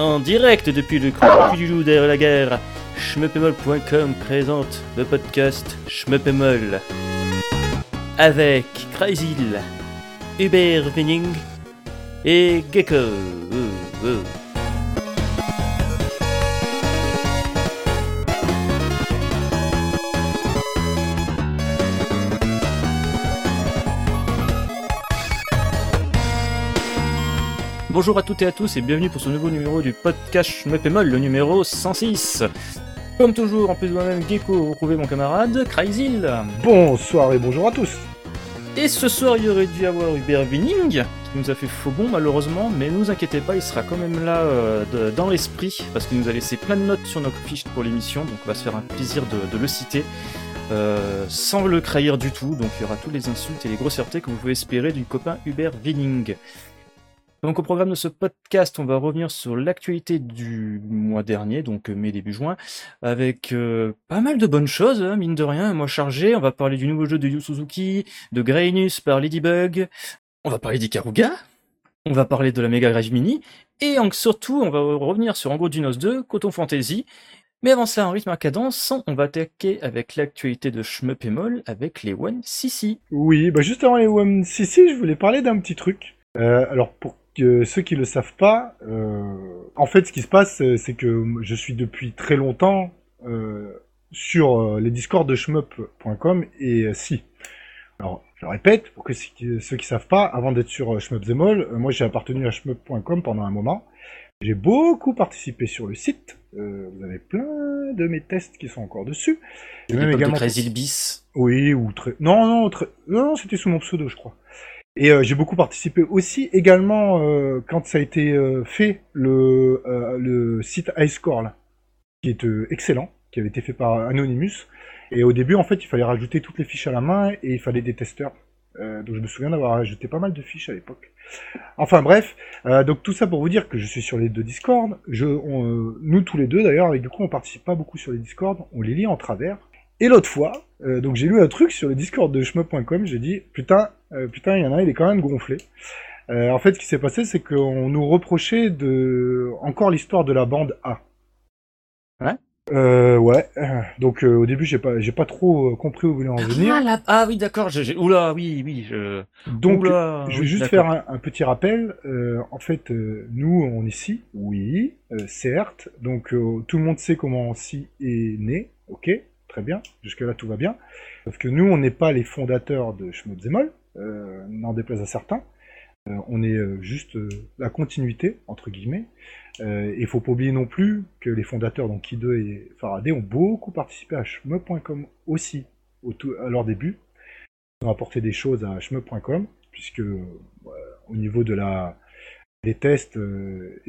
En direct depuis le cul du loup derrière la guerre, schmeppemol.com présente le podcast Schmeppemol avec Crazyl, Hubert Winning et Gecko. Bonjour à toutes et à tous et bienvenue pour ce nouveau numéro du podcast Schmeppemol, le numéro 106. Comme toujours, en plus de moi-même Gecko, vous retrouvez mon camarade Crazyl. Bonsoir et bonjour à tous. Et ce soir, il y aurait dû avoir Hubert Winning, qui nous a fait faux bon malheureusement, mais ne vous inquiétez pas, il sera quand même là euh, de- dans l'esprit, parce qu'il nous a laissé plein de notes sur nos fiches pour l'émission, donc on va se faire un plaisir de, de le citer, euh, sans le trahir du tout, donc il y aura toutes les insultes et les grossièretés que vous pouvez espérer du copain Hubert Winning. Donc au programme de ce podcast, on va revenir sur l'actualité du mois dernier, donc euh, mai début juin, avec euh, pas mal de bonnes choses, hein, mine de rien, un mois chargé. On va parler du nouveau jeu de Yu Suzuki, de Grainus par Ladybug, on va parler d'Ikaruga, on va parler de la Mega Drive Mini, et surtout, on va revenir sur Ango Dinos 2, Coton Fantasy. Mais avant ça, en rythme à cadence, on va attaquer avec l'actualité de Moll avec les One CC. Oui, bah juste avant les WMCC, je voulais parler d'un petit truc. Euh, alors pour que ceux qui le savent pas, euh, en fait ce qui se passe, euh, c'est que je suis depuis très longtemps euh, sur les discords de shmup.com et si. Alors je le répète, pour que ceux qui, savent pas, avant d'être sur Shmup euh, moi j'ai appartenu à shmup.com pendant un moment. J'ai beaucoup participé sur le site. Euh, vous avez plein de mes tests qui sont encore dessus. J'ai même également Crazy Bis. Oui, ou très... Non, non, très... non, non, c'était sous mon pseudo, je crois. Et euh, j'ai beaucoup participé aussi, également, euh, quand ça a été euh, fait, le, euh, le site iScore, là, qui est euh, excellent, qui avait été fait par Anonymous. Et au début, en fait, il fallait rajouter toutes les fiches à la main, et il fallait des testeurs. Euh, donc je me souviens d'avoir ajouté pas mal de fiches à l'époque. Enfin bref, donc tout ça pour vous dire que je suis sur les deux Discord. Je, nous tous les deux d'ailleurs, et du coup on participe pas beaucoup sur les Discord, on les lit en travers. Et l'autre fois, euh, donc j'ai lu un truc sur le Discord de shmup.com, j'ai dit putain, euh, putain, il y en a un, il est quand même gonflé. Euh, en fait, ce qui s'est passé, c'est qu'on nous reprochait de encore l'histoire de la bande A. Ouais. Euh, ouais. Donc euh, au début, j'ai pas, j'ai pas trop compris où vous voulez en venir. Ah, là- ah oui, d'accord. je- j'ai- Oula, oui, oui. Je... Donc Oula, Je vais oui, juste d'accord. faire un, un petit rappel. Euh, en fait, euh, nous, on est Si, oui, euh, certes. Donc, euh, tout le monde sait comment Si est né. Ok, très bien. Jusque-là, tout va bien. Sauf que nous, on n'est pas les fondateurs de Schmutzemol, euh, n'en déplaise à certains. Euh, on est euh, juste euh, la continuité, entre guillemets. Euh, Il faut pas oublier non plus que les fondateurs, donc Ki2 et Faraday, ont beaucoup participé à Shmup.com aussi, au tout, à leur début. Ils ont apporté des choses à shmup.com, puisque au niveau de la des tests euh,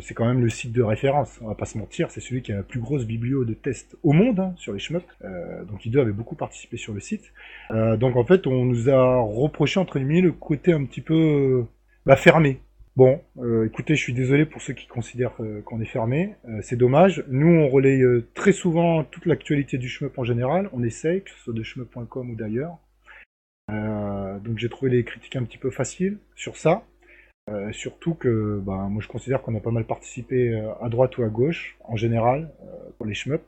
c'est quand même le site de référence on va pas se mentir c'est celui qui a la plus grosse biblio de tests au monde hein, sur les shmup euh, donc I2 avait beaucoup participé sur le site. Euh, donc en fait on nous a reproché entre guillemets le côté un petit peu bah, fermé. Bon écoutez je suis désolé pour ceux qui considèrent qu'on est fermé c'est dommage. Nous on relaye très souvent toute l'actualité du shmup en général. On essaye que ce soit de shmup.com ou d'ailleurs. Donc j'ai trouvé les critiques un petit peu faciles sur ça. Euh, surtout que bah, moi je considère qu'on a pas mal participé euh, à droite ou à gauche, en général, euh, pour les shmup.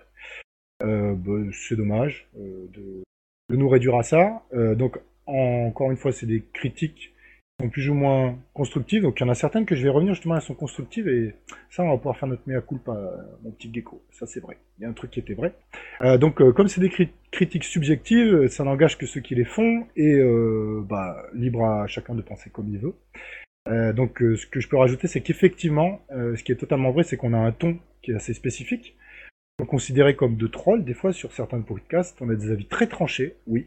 Euh, bah, c'est dommage euh, de, de nous réduire à ça. Donc en- encore une fois, c'est des critiques qui sont plus ou moins constructives. Donc il y en a certaines que je vais revenir justement, elles sont constructives et ça on va pouvoir faire notre mea culpa, mon petit gecko. Ça c'est vrai. Il y a un truc qui était vrai. Donc, comme c'est des cri- critiques subjectives, ça n'engage que ceux qui les font, et bah, libre à chacun de penser comme il veut. Euh, donc, euh, ce que je peux rajouter, c'est qu'effectivement, euh, ce qui est totalement vrai, c'est qu'on a un ton qui est assez spécifique. On est considéré comme de troll, des fois, sur certains podcasts. On a des avis très tranchés, oui.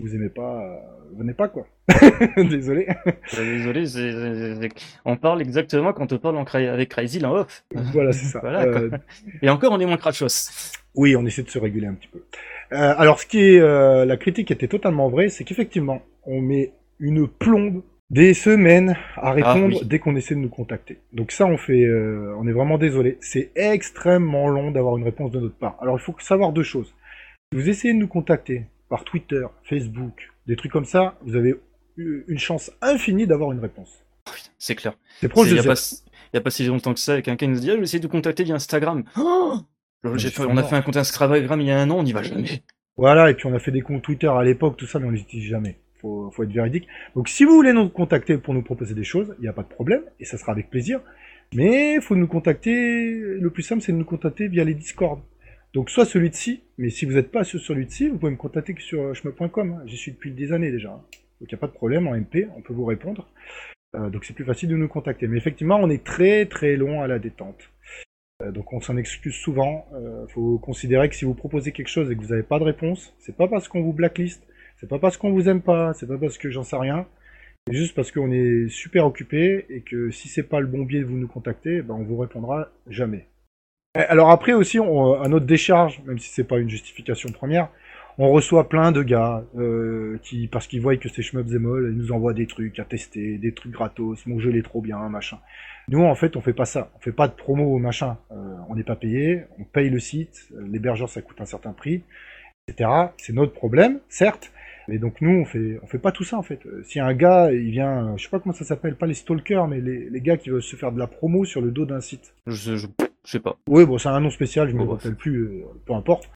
Vous aimez pas, venez pas, quoi. Désolé. Désolé, on parle exactement quand on parle en cra- avec Crazy en off. voilà, c'est ça. Voilà, Et encore, on est moins crachos. Oui, on essaie de se réguler un petit peu. Alors, ce qui est la critique était totalement vraie, c'est qu'effectivement, on met une plombe des semaines à répondre Ah, oui. dès qu'on essaie de nous contacter. Donc ça, on fait, euh, on est vraiment désolé. C'est extrêmement long d'avoir une réponse de notre part. Alors, il faut savoir deux choses. Si vous essayez de nous contacter par Twitter, Facebook, des trucs comme ça, vous avez une chance infinie d'avoir une réponse. C'est clair. C'est proche Il de il y a pas si longtemps que ça, quelqu'un nous dit, ah, je vais essayer de contacter via Instagram. Oh fait- on a fait un compte Instagram il y a un an, on n'y va jamais. Voilà, et puis on a fait des comptes Twitter à l'époque, tout ça, mais on les utilise jamais. Faut, faut être véridique. Donc si vous voulez nous contacter pour nous proposer des choses, il n'y a pas de problème, et ça sera avec plaisir. Mais il faut nous contacter, le plus simple c'est de nous contacter via les Discord. Donc soit celui de ci, mais si vous n'êtes pas sur celui de ci, vous pouvez me contacter que sur chemin.com. hein. J'y suis depuis des années déjà. Donc il n'y a pas de problème, en MP, on peut vous répondre. Euh, donc c'est plus facile de nous contacter. Mais effectivement, on est très très long à la détente. Euh, donc on s'en excuse souvent. Il faut considérer que si vous proposez quelque chose et que vous n'avez pas de réponse, c'est pas parce qu'on vous blacklist, c'est pas parce qu'on vous aime pas, c'est pas parce que j'en sais rien. C'est juste parce qu'on est super occupé et que si c'est pas le bon biais de vous nous contacter, ben on vous répondra jamais. Euh, Alors après aussi, on, à notre décharge, même si c'est pas une justification première, on reçoit plein de gars euh, qui, parce qu'ils voient que c'est Shmups et Moll, ils nous envoient des trucs à tester, des trucs gratos, mon jeu il est trop bien, machin. Nous, en fait, on fait pas ça. On fait pas de promo, machin. Euh, on n'est pas payé, on paye le site, euh, l'hébergeur ça coûte un certain prix, etc. C'est notre problème, certes. Mais donc nous, on fait, on fait pas tout ça en fait. Euh, Si un gars, il vient, euh, je sais pas comment ça s'appelle, pas les stalkers, mais les, les gars qui veulent se faire de la promo sur le dos d'un site. Je, je, je sais pas. Oui, bon, c'est un nom spécial, je me Bon, rappelle plus, euh, peu importe.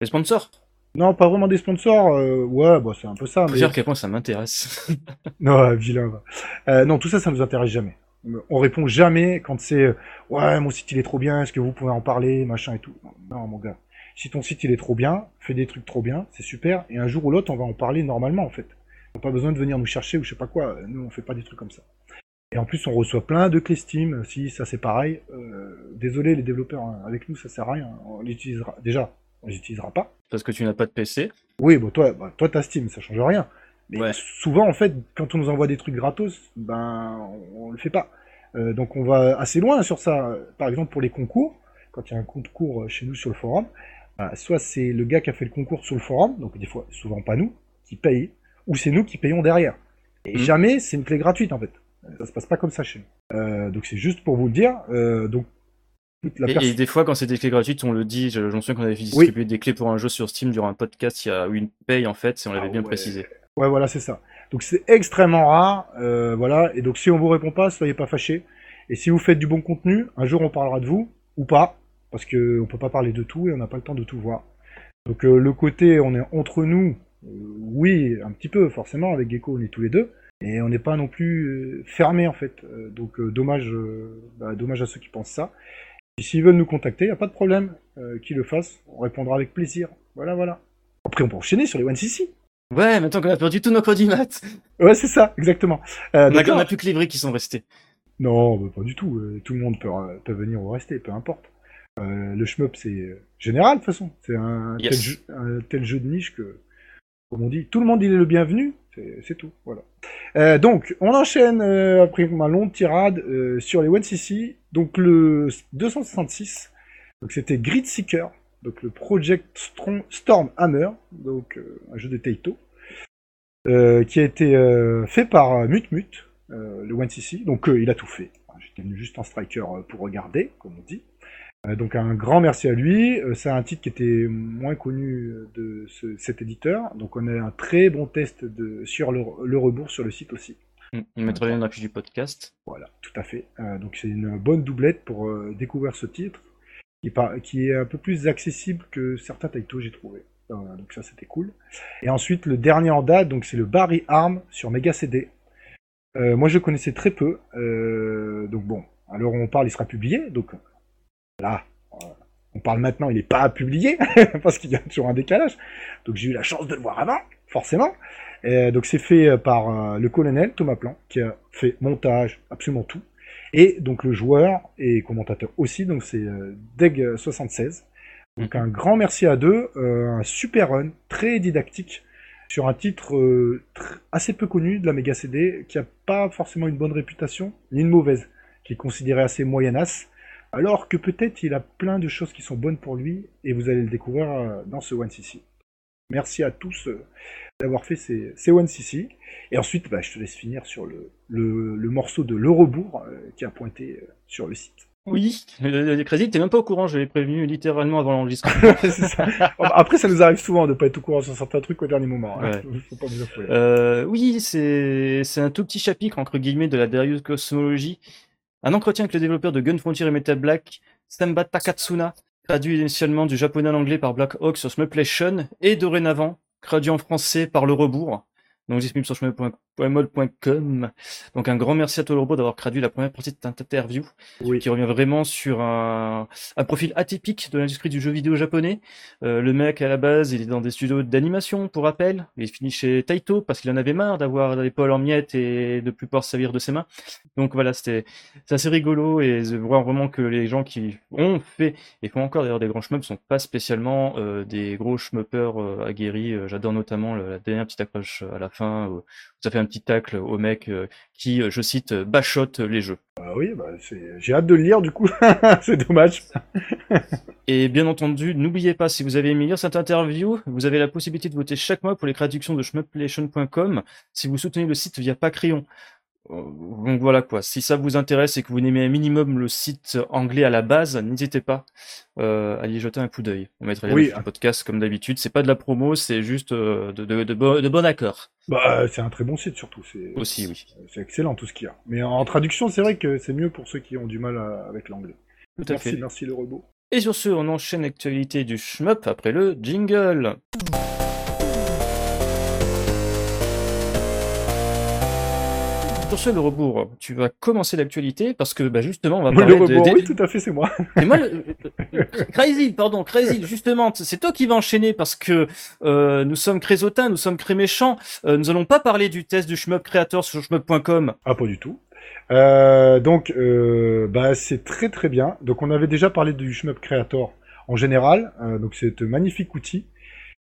Les sponsors? Non, pas vraiment des sponsors. euh, ouais, bah c'est un peu ça. Faut Mais... dire à quel point ça m'intéresse. Non, vilain. Euh, non, tout ça, ça nous intéresse jamais. On répond jamais quand c'est ouais, mon site il est trop bien, est-ce que vous pouvez en parler, machin et tout. Non, mon gars. Si ton site il est trop bien, fais des trucs trop bien, c'est super, et un jour ou l'autre, on va en parler normalement en fait. On n'a pas besoin de venir nous chercher ou je sais pas quoi. Nous, on fait pas des trucs comme ça. Et en plus, on reçoit plein de clés Steam. Si ça c'est pareil, euh, désolé les développeurs, hein, avec nous ça sert à rien. On l'utilisera déjà, on les utilisera pas. Parce que tu n'as pas de PC. Oui, bon, toi, bah, toi, t'as Steam, ça change rien. Mais Ouais. souvent, en fait, quand on nous envoie des trucs gratos, ben, on, on le fait pas. Euh, donc, on va assez loin sur ça. Par exemple, pour les concours, quand il y a un concours chez nous sur le forum, soit c'est le gars qui a fait le concours sur le forum, donc des fois, souvent pas nous, qui paye, ou c'est nous qui payons derrière. Et Mhm. jamais c'est une clé gratuite, en fait. Ça se passe pas comme ça chez nous. Euh, donc, c'est juste pour vous le dire. Euh, donc, toute la Et, et des fois, quand c'est des clés gratuites, on le dit. Je, je me souviens qu'on avait distribué des clés pour un jeu sur Steam durant un podcast il y a une paye en fait, si on l'avait Ah bien ouais. précisé. Ouais, voilà, c'est ça. Donc c'est extrêmement rare, euh, voilà. Et donc si on vous répond pas, soyez pas fâchés. Et si vous faites du bon contenu, un jour on parlera de vous ou pas, parce que on peut pas parler de tout et on n'a pas le temps de tout voir. Donc euh, le côté on est entre nous, euh, oui, un petit peu forcément avec Gecko on est tous les deux, et on n'est pas non plus euh, fermé en fait. Donc dommage, bah, dommage à ceux qui pensent ça. Et s'ils veulent nous contacter, y a pas de problème, qu'ils le fassent, on répondra avec plaisir. Voilà, voilà. Après on peut enchaîner sur les One CC. Ouais, maintenant qu'on a perdu tous nos coordinates, Ouais, c'est ça, exactement. Euh, on a, donc, on a plus que les vrais qui sont restés. Non, bah, pas du tout. Tout le monde peut, peut venir ou rester, peu importe. Euh, le shmup, c'est général, de toute façon. C'est un, Yes. tel jeu, un tel jeu de niche que, comme on dit, tout le monde il est le bienvenu. C'est tout, voilà. Euh, donc, on enchaîne euh, après ma longue tirade sur les 1cc. Donc, le 266, donc c'était Grid Seeker, donc le Project Strong, Storm Hammer, donc un jeu de Taito, qui a été fait par Mutmut, le 1cc. Donc, il a tout fait. J'étais venu juste en striker pour regarder, comme on dit. Euh, donc un grand merci à lui. Euh, c'est un titre qui était moins connu de ce- cet éditeur. Donc on a un très bon test de, sur le, le rebours sur le site aussi. Mm, On mettra le lien dans la fiche du podcast. Voilà, tout à fait. Euh, donc c'est une bonne doublette pour découvrir ce titre, qui, est un peu plus accessible que certains Taito j'ai trouvé. Donc ça c'était cool. Et ensuite le dernier en date, donc c'est le Barry Arm sur Mega CD. Euh, moi je connaissais très peu, euh, donc bon, alors on parle, il sera publié, donc là, euh, on parle maintenant, il n'est pas publié, parce qu'il y a toujours un décalage. Donc j'ai eu la chance de le voir avant, forcément. Euh, donc c'est fait euh, par le colonel Thomas Plan, qui a fait montage, absolument tout. Et donc le joueur et commentateur aussi, donc c'est euh, Deg76. Donc un grand merci à deux, un super run, très didactique, sur un titre tr- assez peu connu de la Mega CD, qui a pas forcément une bonne réputation, ni une mauvaise, qui est considéré assez moyennasse, alors que peut-être il a plein de choses qui sont bonnes pour lui, et vous allez le découvrir euh, dans ce One CC. Merci à tous euh, d'avoir fait ces, ces One CC. Et ensuite, bah, je te laisse finir sur le, le, le morceau de Le Rebours euh, qui a pointé sur le site. Oui, le, le crédit, t'es même pas au courant, je l'ai prévenu littéralement avant l'enregistrement. Après, ça nous arrive souvent de pas être au courant sur certains trucs au dernier moment. hein. Ouais. Faut pas vous. Euh, oui, c'est c'est un tout petit chapitre entre guillemets de la Darius cosmologie Un entretien avec le développeur de Gun Frontier et Metal Black, Samba Takatsuna, traduit initialement du japonais à l'anglais par Black Hawk sur Smuplation, et dorénavant traduit en français par Le Rebours, donc disponible sur chemin.mol.com. Donc un grand merci à toi robot d'avoir traduit la première partie de cette interview, qui revient vraiment sur un, un profil atypique de l'industrie du jeu vidéo japonais. Euh, le mec à la base, il est dans des studios d'animation, pour rappel. Il finit chez Taito parce qu'il en avait marre d'avoir l'épaule en miettes et de plus pouvoir se servir de ses mains. Donc voilà, c'était c'est assez rigolo et je vois vraiment que les gens qui ont fait et font encore d'ailleurs des grands shmups sont pas spécialement euh, des gros shmuppers euh, aguerris. J'adore notamment la dernière petite accroche à la fin où ça fait un petit tacle au mec euh, qui, euh, je cite, bachote les jeux. Ah oui, bah j'ai hâte de le lire du coup, c'est dommage. Et bien entendu, n'oubliez pas, si vous avez aimé lire cette interview, vous avez la possibilité de voter chaque mois pour les traductions de shmuplation.com si vous soutenez le site via Patreon. Donc voilà quoi, si ça vous intéresse et que vous aimez un minimum le site anglais à la base, n'hésitez pas euh, à y jeter un coup d'œil. On mettra oui. un podcast comme d'habitude. C'est pas de la promo, c'est juste euh, de, de, de, bon, accord. Bah, c'est un très bon site surtout. C'est aussi oui. C'est excellent tout ce qu'il y a. Mais en traduction, c'est vrai que c'est mieux pour ceux qui ont du mal avec l'anglais. Tout à merci, fait. Merci le robot. Et sur ce, on enchaîne l'actualité du shmup après le jingle. Ce, le rebours, tu vas commencer l'actualité parce que bah, justement, on va parler le rebours, de... Oui, tout à fait, c'est moi. Et moi, Crazy, pardon, Crazy, justement, c'est toi qui vas enchaîner parce que euh, nous sommes crésotins, nous sommes créméchants. Euh, nous allons pas parler du test du Shmup Creator sur shmup.com. Ah, pas du tout. Euh, donc, euh, bah, c'est très très bien. Donc, on avait déjà parlé du Shmup Creator en général. Donc, c'est un magnifique outil.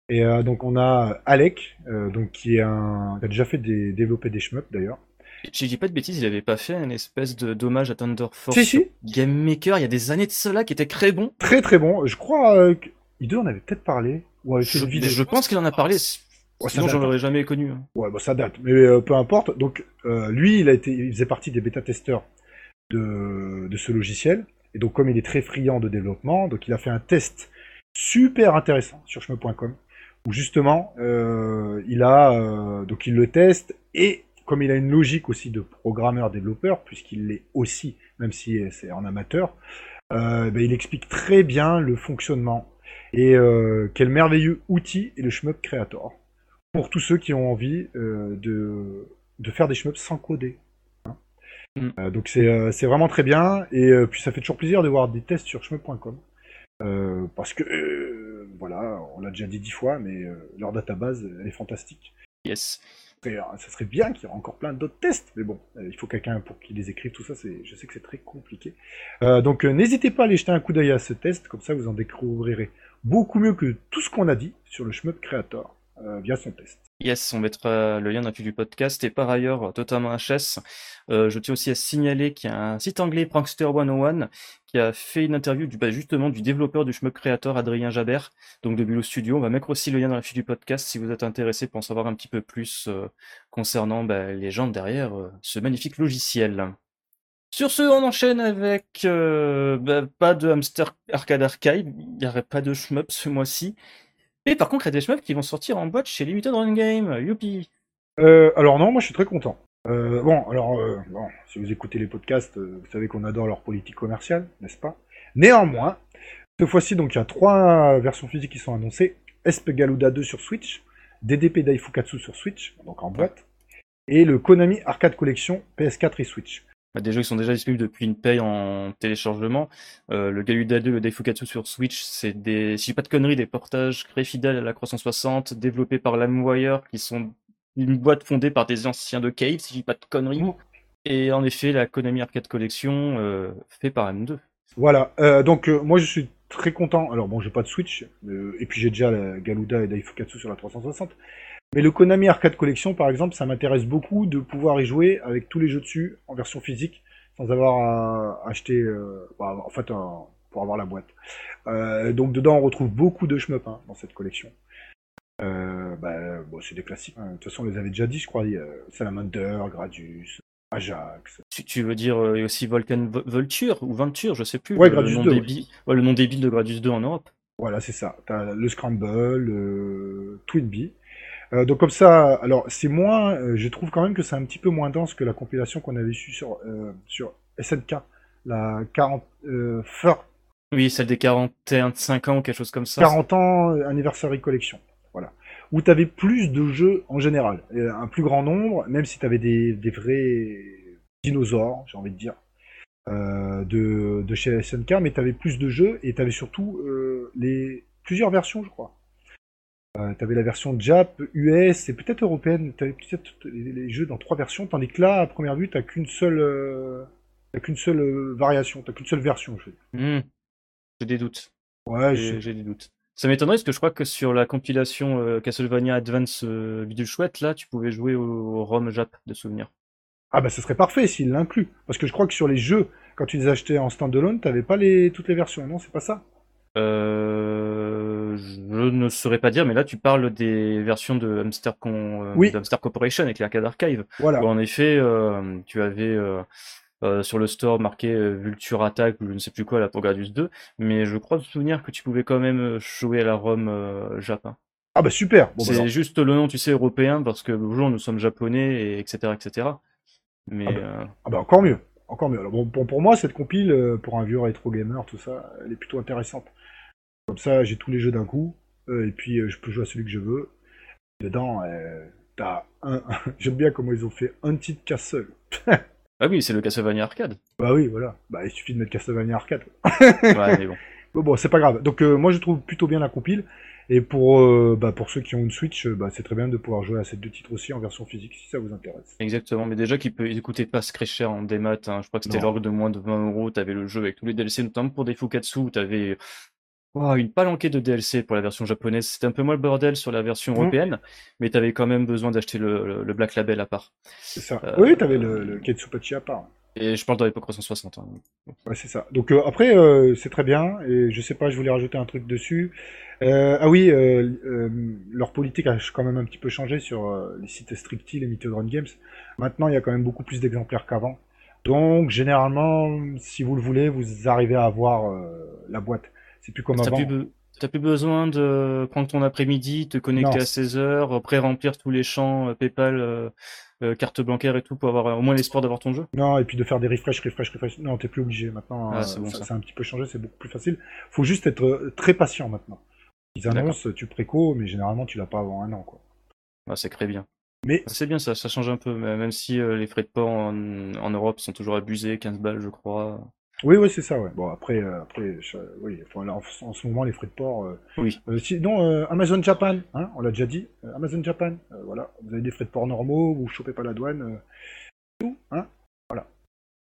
Et euh, donc, on a Alec, donc qui est un, qui a déjà fait des développer des shmups d'ailleurs. Si je dis pas de bêtises, il avait pas fait une espèce de dommage à Thunder Force si, si. Game Maker il y a des années de cela qui était très bon. Très très bon. Je crois euh, qu'il en avait peut-être parlé. Ouais, je, je pense qu'il en a parlé. Ouais, Sinon, j'en aurais jamais connu. Hein. Ouais, bah ça date. Mais euh, peu importe. Donc, euh, lui, il a été, il faisait partie des bêta-testeurs de, de ce logiciel. Et donc, comme il est très friand de développement, donc il a fait un test super intéressant sur chemin.com où justement, euh, il a, donc il le teste et comme il a une logique aussi de programmeur-développeur, puisqu'il l'est aussi, même si c'est en amateur, euh, ben, il explique très bien le fonctionnement. Et euh, quel merveilleux outil est le Shmup Creator pour tous ceux qui ont envie euh, de, de, faire des shmups sans coder. Hein. Mm. donc c'est vraiment très bien, et puis ça fait toujours plaisir de voir des tests sur shmup.com. parce que, voilà, on l'a déjà dit dix fois, mais leur database, elle est fantastique. Yes ça serait bien qu'il y ait encore plein d'autres tests, mais bon, euh, il faut quelqu'un pour qui les écrive, tout ça, je sais que c'est très compliqué. Euh, donc euh, n'hésitez pas à aller jeter un coup d'œil à ce test, comme ça vous en découvrirez beaucoup mieux que tout ce qu'on a dit sur le Shmup Creator via son test. Yes, on mettra le lien dans le du podcast. Et par ailleurs, totalement HS, euh, je tiens aussi à signaler qu'il y a un site anglais, Prankster 101, qui a fait une interview du, bah, justement du développeur du Shmup Creator, Adrien Jabert, donc de Bulot Studio. On va mettre aussi le lien dans la fiche du podcast si vous êtes intéressé pour en savoir un petit peu plus euh, concernant bah, les gens derrière euh, ce magnifique logiciel. Sur ce, on enchaîne avec bah, pas de Hamster Arcade Archive, il n'y aurait pas de shmup ce mois-ci. Et par contre, il y a des shmups qui vont sortir en boîte chez Limited Run Game. Youpi euh, Alors non, moi je suis très content. Euh, bon, alors, euh, bon, si vous écoutez les podcasts, euh, vous savez qu'on adore leur politique commerciale, n'est-ce pas? Néanmoins, cette fois-ci, donc il y a trois versions physiques qui sont annoncées. Esp Galuda 2 sur Switch, DDP Daifukatsu sur Switch, donc en boîte, et le Konami Arcade Collection PS4 et Switch. Bah, des jeux qui sont déjà disponibles depuis une paye en téléchargement. Euh, le Galuda 2, le Daifukatsu sur Switch, c'est des, si j'ai pas de conneries, des portages très fidèles à la 360, développés par LimeWire, qui sont une boîte fondée par des anciens de Cave, si j'ai pas de conneries. Et en effet, la Konami Arcade Collection, euh, fait par M2. Voilà. Euh, donc, moi, je suis très content. Alors, bon, j'ai pas de Switch, et puis j'ai déjà la Galuda et Daifukatsu sur la 360. Mais le Konami Arcade Collection, par exemple, ça m'intéresse beaucoup de pouvoir y jouer avec tous les jeux dessus en version physique, sans avoir à acheter, euh, bah, en fait, pour avoir la boîte. Euh, donc dedans, on retrouve beaucoup de shmup hein, dans cette collection. Euh, bah, bon, c'est des classiques. Hein. De toute façon, on les avait déjà dit, je crois. Salamander, Gradius, Ajax. Tu, tu veux dire euh, aussi Volcan Vulture ou Venture, je sais plus. Ouais, Gradius le, nom 2, débile, ouais, le nom débile de Gradius 2 en Europe. Voilà, c'est ça. T'as le Scramble, le Twinbee. Euh, donc comme ça, alors c'est moins, euh, je trouve quand même que c'est un petit peu moins dense que la compilation qu'on avait su sur, euh, sur SNK, la 40 euh, Fur- Oui, celle des 41 5 ans ou quelque chose comme ça. 40 ans Anniversary Collection. Voilà. Où tu avais plus de jeux en général. Un plus grand nombre, même si tu avais des, des vrais dinosaures, j'ai envie de dire, de, de chez SNK, mais tu avais plus de jeux et tu avais surtout les plusieurs versions, je crois. Euh, tu avais la version Jap, US et peut-être européenne. Tu avais peut-être les, jeux dans trois versions, tandis que là, à première vue, tu qu'une seule, euh, t'as qu'une seule euh, variation, tu qu'une seule version. Je veux dire. Hmm. J'ai des doutes. Ouais, J'ai des doutes. Ça m'étonnerait parce que je crois que sur la compilation Castlevania Advance Bidule Chouette, là, tu pouvais jouer au, ROM Jap de souvenirs. Ah bah ce serait parfait s'il l'inclut. Parce que je crois que sur les jeux, quand tu les achetais en standalone, t'avais pas les toutes les versions, non C'est pas ça? Euh, je ne saurais pas dire, mais là, tu parles des versions de Hamster, Con, euh, Oui. de Hamster Corporation avec les arcades archive. Voilà. Où en effet, euh, tu avais euh, sur le store marqué Vulture Attack ou je ne sais plus quoi là pour Gradius 2, mais je crois me souvenir que tu pouvais quand même jouer à la ROM Jap. hein. Ah bah super. Bon, bah, C'est juste le nom, tu sais, européen, parce que bonjour, nous sommes japonais, et etc., etc. Mais Ah bah. Ah bah encore mieux. Encore mieux. Alors, bon, pour, moi, cette compile, pour un vieux rétro gamer, tout ça, elle est plutôt intéressante. Comme ça, j'ai tous les jeux d'un coup, euh, et puis euh, je peux jouer à celui que je veux. Dedans, euh, t'as un. J'aime bien comment ils ont fait un titre Castle. ah oui, c'est le Castlevania arcade. Bah oui, voilà. Bah il suffit de mettre Castlevania Arcade. Ouais, mais bon. Bon, bon, c'est pas grave. Donc moi je trouve plutôt bien la compile. Et pour, euh, bah, pour ceux qui ont une Switch, bah, c'est très bien de pouvoir jouer à ces deux titres aussi en version physique si ça vous intéresse. Exactement, mais déjà qu'il peut il coûtait pas très cher en démat, hein. Je crois que c'était l'ordre de moins de 20 euros. T'avais le jeu avec tous les DLC, notamment pour des Fukatsu, où t'avais oh, une palanquée de DLC pour la version japonaise. C'était un peu moins le bordel sur la version Mhm. européenne, mais t'avais quand même besoin d'acheter le, le, le Black Label à part. C'est ça. Euh, Oui, t'avais le, le Ketsupachi à part. Et je parle de l'époque 360. hein. Ouais, c'est ça. Donc euh, après, euh, c'est très bien. Et je sais pas, je voulais rajouter un truc dessus. Ah oui, leur politique a quand même un petit peu changé sur les sites Strictly, les Mythic Run Games. Maintenant, il y a quand même beaucoup plus d'exemplaires qu'avant. Donc, généralement, si vous le voulez, vous arrivez à avoir la boîte. C'est plus comme T'as avant. plus, be- t'as plus besoin de prendre ton après-midi, te connecter Non. à 16 heures, pré-remplir tous les champs euh, PayPal, euh, euh, carte bancaire et tout pour avoir euh, au moins l'espoir d'avoir ton jeu. Non, et puis de faire des refresh, refresh, refresh. Non, t'es plus obligé maintenant. Ah, euh, c'est bon, ça, ça. ça a un petit peu changé, c'est beaucoup plus facile. Faut juste être euh, très patient maintenant. Ils annoncent, tu préco, mais généralement tu l'as pas avant un an, quoi. Ah, c'est très bien. Mais C'est bien ça, ça change un peu, même si euh, les frais de port en, en Europe sont toujours abusés, 15 balles je crois. Oui, oui, c'est ça, ouais. Bon, après, euh, après, je- oui, enfin, là, en, en ce moment, les frais de port. euh, Oui. euh, sinon, euh, Amazon Japan, hein, on l'a déjà dit. euh, Amazon Japan, euh, voilà. Vous avez des frais de port normaux, vous chopez pas la douane. euh, tout, hein.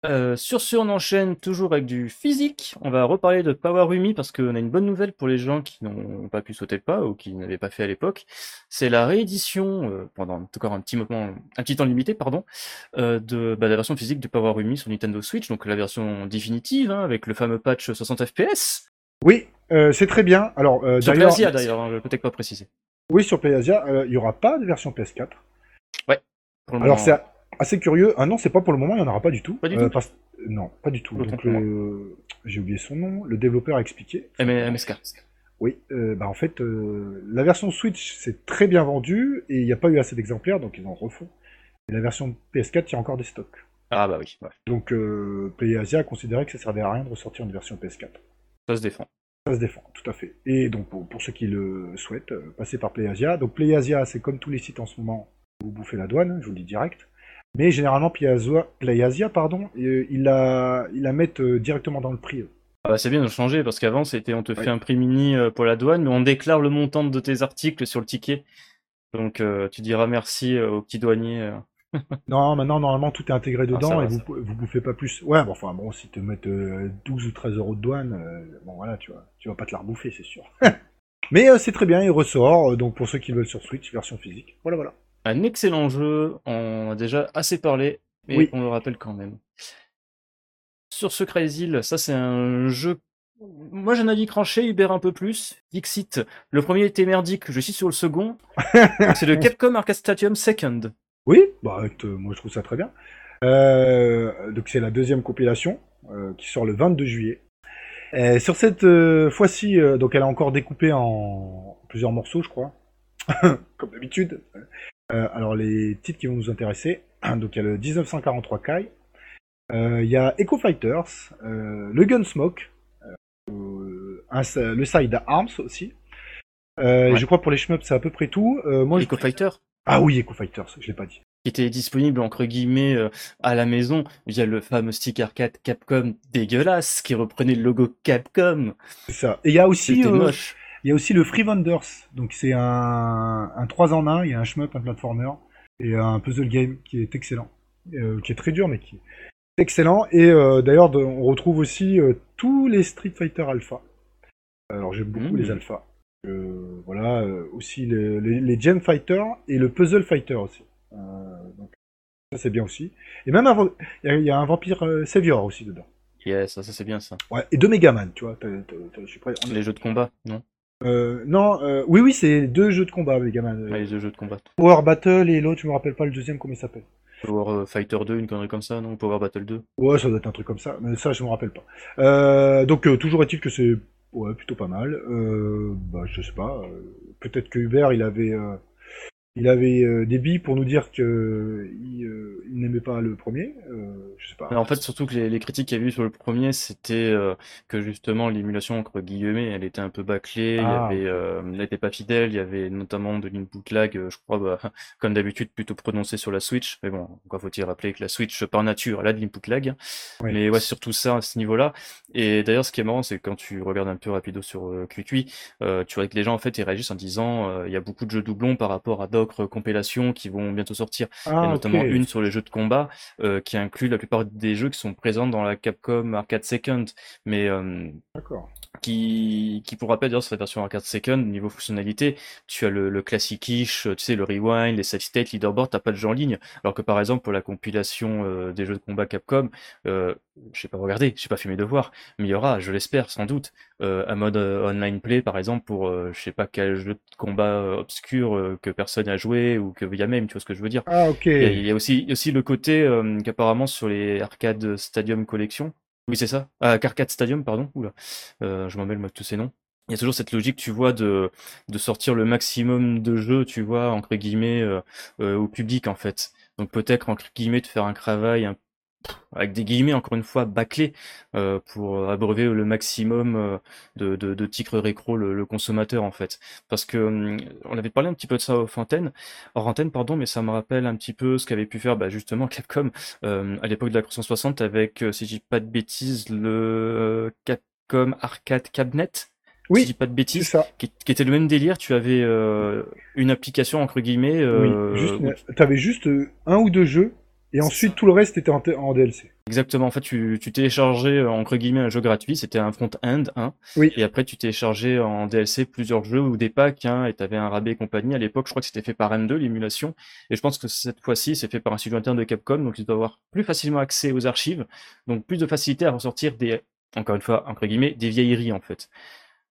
Euh, sur ce, on enchaîne toujours avec du physique. On va reparler de Power Rumi parce qu'on a une bonne nouvelle pour les gens qui n'ont pas pu sauter le pas ou qui n'avaient pas fait à l'époque. C'est la réédition, euh, pendant encore un petit moment, un petit temps limité, pardon, euh, de, bah, la version physique de Power Rumi sur Nintendo Switch, donc la version définitive, hein, avec le fameux patch 60 FPS. Oui, euh, c'est très bien. Alors, euh, Sur PlayAsia d'ailleurs, hein, je vais peut-être pas préciser. oui, sur PlayAsia, euh, il y aura pas de version PS4. Pour le Alors, moment. c'est assez curieux. Ah non, c'est pas pour le moment, il y en aura pas du tout. Pas du Euh, tout parce- Non, pas du tout. Donc, le- j'ai oublié son nom. Le développeur a expliqué. MSK. Oui, euh, bah en fait, euh, la version Switch c'est très bien vendu et il n'y a pas eu assez d'exemplaires, donc ils en refont. Et la version PS4, il y a encore des stocks. Ah bah oui, ouais, Donc euh, PlayAsia a considéré que ça servait à rien de ressortir une version PS4. ça se défend. Ça se défend, tout à fait. Et donc pour, pour ceux qui le souhaitent, euh, passer par PlayAsia. Donc PlayAsia, c'est comme tous les sites en ce moment, vous bouffez la douane, je vous le dis direct. Mais généralement PlayAsia, PlayAsia pardon, euh, ils la, ils la mettent euh, directement dans le prix. eux. Ah bah c'est bien de changer parce qu'avant c'était on te Ouais. fait un prix mini euh, pour la douane, mais on déclare le montant de tes articles sur le ticket. Donc euh, tu diras merci au petit douanier. Non, maintenant, normalement, tout est intégré dedans Ah, va, et vous, vous bouffez pas plus. Ouais, bon, enfin, bon, si te mettent euh, 12 ou 13 euros de douane, euh, bon, voilà, tu vois, tu vas pas te la rebouffer, c'est sûr. Mais euh, c'est très bien, il ressort, donc pour ceux qui veulent sur Switch, version physique. Voilà, voilà. Un excellent jeu, on a déjà assez parlé, mais Oui. on le rappelle quand même. Sur ce Crazy Hill, ça c'est un jeu. Moi j'ai un avis cranché, Hubert un peu plus. Dixit, le premier était merdique, je suis sur le second. c'est le Capcom Arcade Stadium Second. Oui, bah, euh, moi, je trouve ça très bien. Euh, donc, c'est la deuxième compilation euh, qui sort le 22 juillet. Sur cette fois-ci, donc, elle est encore découpée en plusieurs morceaux, je crois. Comme d'habitude. Euh, alors, les titres qui vont nous intéresser. Donc, il y a le 1943 Kai. Il y a Echo Fighters, le Gunsmoke, le Side Arms aussi. Je crois pour les shmups c'est à peu près tout. moi, Echo Fighter? Ah oui, Echo Fighters, je l'ai pas dit qui était disponible entre guillemets euh, à la maison via le fameux stick arcade Capcom dégueulasse qui reprenait le logo Capcom. C'est ça. Et il y a aussi euh, il y a aussi le Free Wonders. Donc c'est un un 3 en 1, il y a un shmup, un platformer et un puzzle game qui est excellent, euh, qui est très dur mais qui est excellent et d'ailleurs on retrouve aussi tous les Street Fighter Alpha. Alors j'aime beaucoup les mmh. Alpha. voilà, aussi les, les, les Gem Fighter et le Puzzle Fighter aussi. Euh, donc, ça c'est bien aussi. Et même il y, a un vampire euh, Savior aussi dedans. Yes, ça, c'est bien ça. Ouais, et deux Megaman, tu vois. Les jeux de combat, non? Euh, non, euh, oui, oui, c'est deux jeux de combat, Megaman. Ouais, les deux jeux de combat. Power Battle et l'autre, je me rappelle pas le deuxième, comment il s'appelle. Power Fighter 2, une connerie comme ça, non Power Battle 2 Ouais, ça doit être un truc comme ça, mais ça, je me rappelle pas. Euh, donc, toujours est-il que c'est ouais, plutôt pas mal. bah, je sais pas. Peut-être que Hubert, il avait il avait euh, des billes pour nous dire que euh, il, euh, il n'aimait pas le premier. je sais pas. en fait, surtout que les, les critiques qu'il y avait eu sur le premier, c'était que justement l'émulation entre guillemets, elle était un peu bâclée. Ah. Il y avait, elle n'était pas fidèle. Il y avait notamment de l'input lag, je crois, bah, comme d'habitude, plutôt prononcé sur la Switch. Mais bon, encore faut-il rappeler que la Switch, par nature, elle a de l'input lag. Mais ouais, surtout ça à ce niveau-là. Et d'ailleurs, ce qui est marrant, c'est quand tu regardes un peu rapido sur euh, QQI, tu vois que les gens en fait ils réagissent en disant, il y a beaucoup de jeux doublons par rapport à d'autres compilations qui vont bientôt sortir. Il y a ah, notamment une sur les jeux de combat euh, qui inclut la plupart des jeux qui sont présents dans la Capcom Arcade Second. Mais euh, qui, qui pour rappel d'ailleurs sur la version arcade second niveau fonctionnalité tu as le, le classique-ish tu sais le rewind les save state leaderboard t'as pas de jeu en ligne alors que par exemple pour la compilation euh, des jeux de combat Capcom euh, je sais pas regarder j'ai pas fait mes devoirs mais il y aura je l'espère sans doute euh, un mode euh, online play par exemple pour euh, je sais pas quel jeu de combat obscur que personne joué ou que via même tu vois ce que je veux dire ah ok il y a, aussi aussi le côté qu'apparemment sur les arcade stadium collection oui, c'est ça. Ah, Carcat Stadium, pardon. Oula, euh, je m'en mêle moi tous ces noms. Il y a toujours cette logique, tu vois, de, de sortir le maximum de jeux, tu vois, entre guillemets, euh, euh, au public, en fait. Donc peut-être, entre guillemets, de faire un travail un avec des guillemets encore une fois bâclés euh, pour abreuver le maximum euh, de, de, de récro le, consommateur en fait parce que hum, on avait parlé un petit peu de ça au antenne hors antenne pardon mais ça me rappelle un petit peu ce qu'avait pu faire bah, justement Capcom euh, à l'époque de la 360 avec si je dis pas de bêtises le Capcom Arcade Cabinet oui, si je dis pas de bêtises, ça. Qui, était le même délire. Tu avais une application entre guillemets. oui, juste, tu avais juste un ou deux jeux et ensuite, tout le reste était en, DLC. Exactement. En fait, tu, tu téléchargeais, euh, entre guillemets, un jeu gratuit. C'était un front-end, hein. Oui. Et après, tu téléchargeais en DLC plusieurs jeux ou des packs, hein, et t'avais un rabais et compagnie. À l'époque, je crois que c'était fait par M2, l'émulation. Et je pense que cette fois-ci, c'est fait par un studio interne de Capcom. Donc, tu dois avoir plus facilement accès aux archives. Donc, plus de facilité à ressortir des, encore une fois, entre guillemets, des vieilleries, en fait.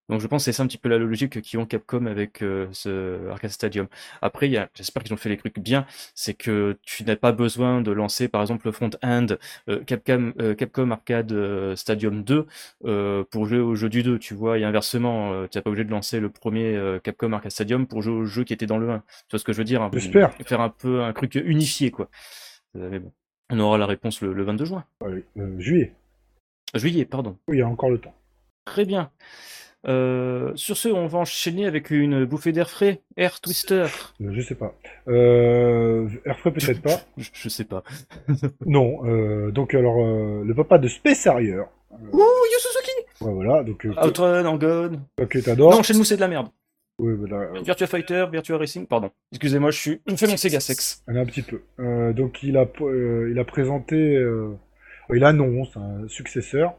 Donc je pense que c'est ça un petit peu la logique qu'ils ont Capcom avec euh, ce Arcade Stadium. Après, j'espère qu'ils ont fait les trucs bien, c'est que tu n'as pas besoin de lancer par exemple le front-end euh, Capcom, euh, Capcom Arcade Stadium 2 pour jouer au jeu du 2, tu vois, et inversement, tu n'es pas obligé de lancer le premier Capcom Arcade Stadium pour jouer au jeu qui était dans le 1. Tu vois ce que je veux dire hein, J'espère. Faire un peu un truc unifié, quoi. mais bon, on aura la réponse le, le 22 juin. Allez, juillet. Juillet, pardon. Oui, il y a encore le temps. Très bien. Euh, sur ce, on va enchaîner avec une bouffée d'air frais, Air Twister. Euh, je sais pas. Euh, air frais peut-être pas. je, sais pas. non. Euh, donc alors le papa de Space Harrier. Ouh, Yu Suzuki. Ouais, voilà. Donc. Outrun, Angon. Ok, t'adores. Non, Shenmue c'est de la merde. Oui, voilà. Virtua Fighter, Virtua Racing, pardon. Excusez-moi, je suis. Je me fais mon Sega sexe. Un petit peu. donc il a, il a présenté. il annonce un successeur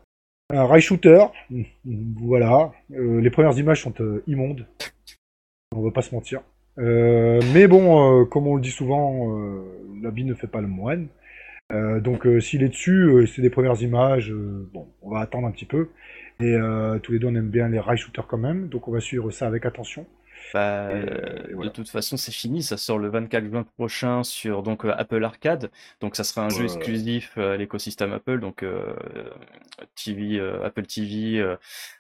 un rail shooter, voilà. Euh, les premières images sont euh, immondes. On va pas se mentir. Euh, mais bon, comme on le dit souvent, la vie ne fait pas le moine. donc s'il est dessus, c'est des premières images. bon, on va attendre un petit peu. Et tous les deux, on aime bien les rail shooters quand même. Donc on va suivre ça avec attention. Bah, De toute façon, c'est fini. Ça sort le 24 juin prochain sur donc euh, Apple Arcade. Donc, ça sera un jeu exclusif à l'écosystème Apple, donc euh, TV, euh, Apple TV,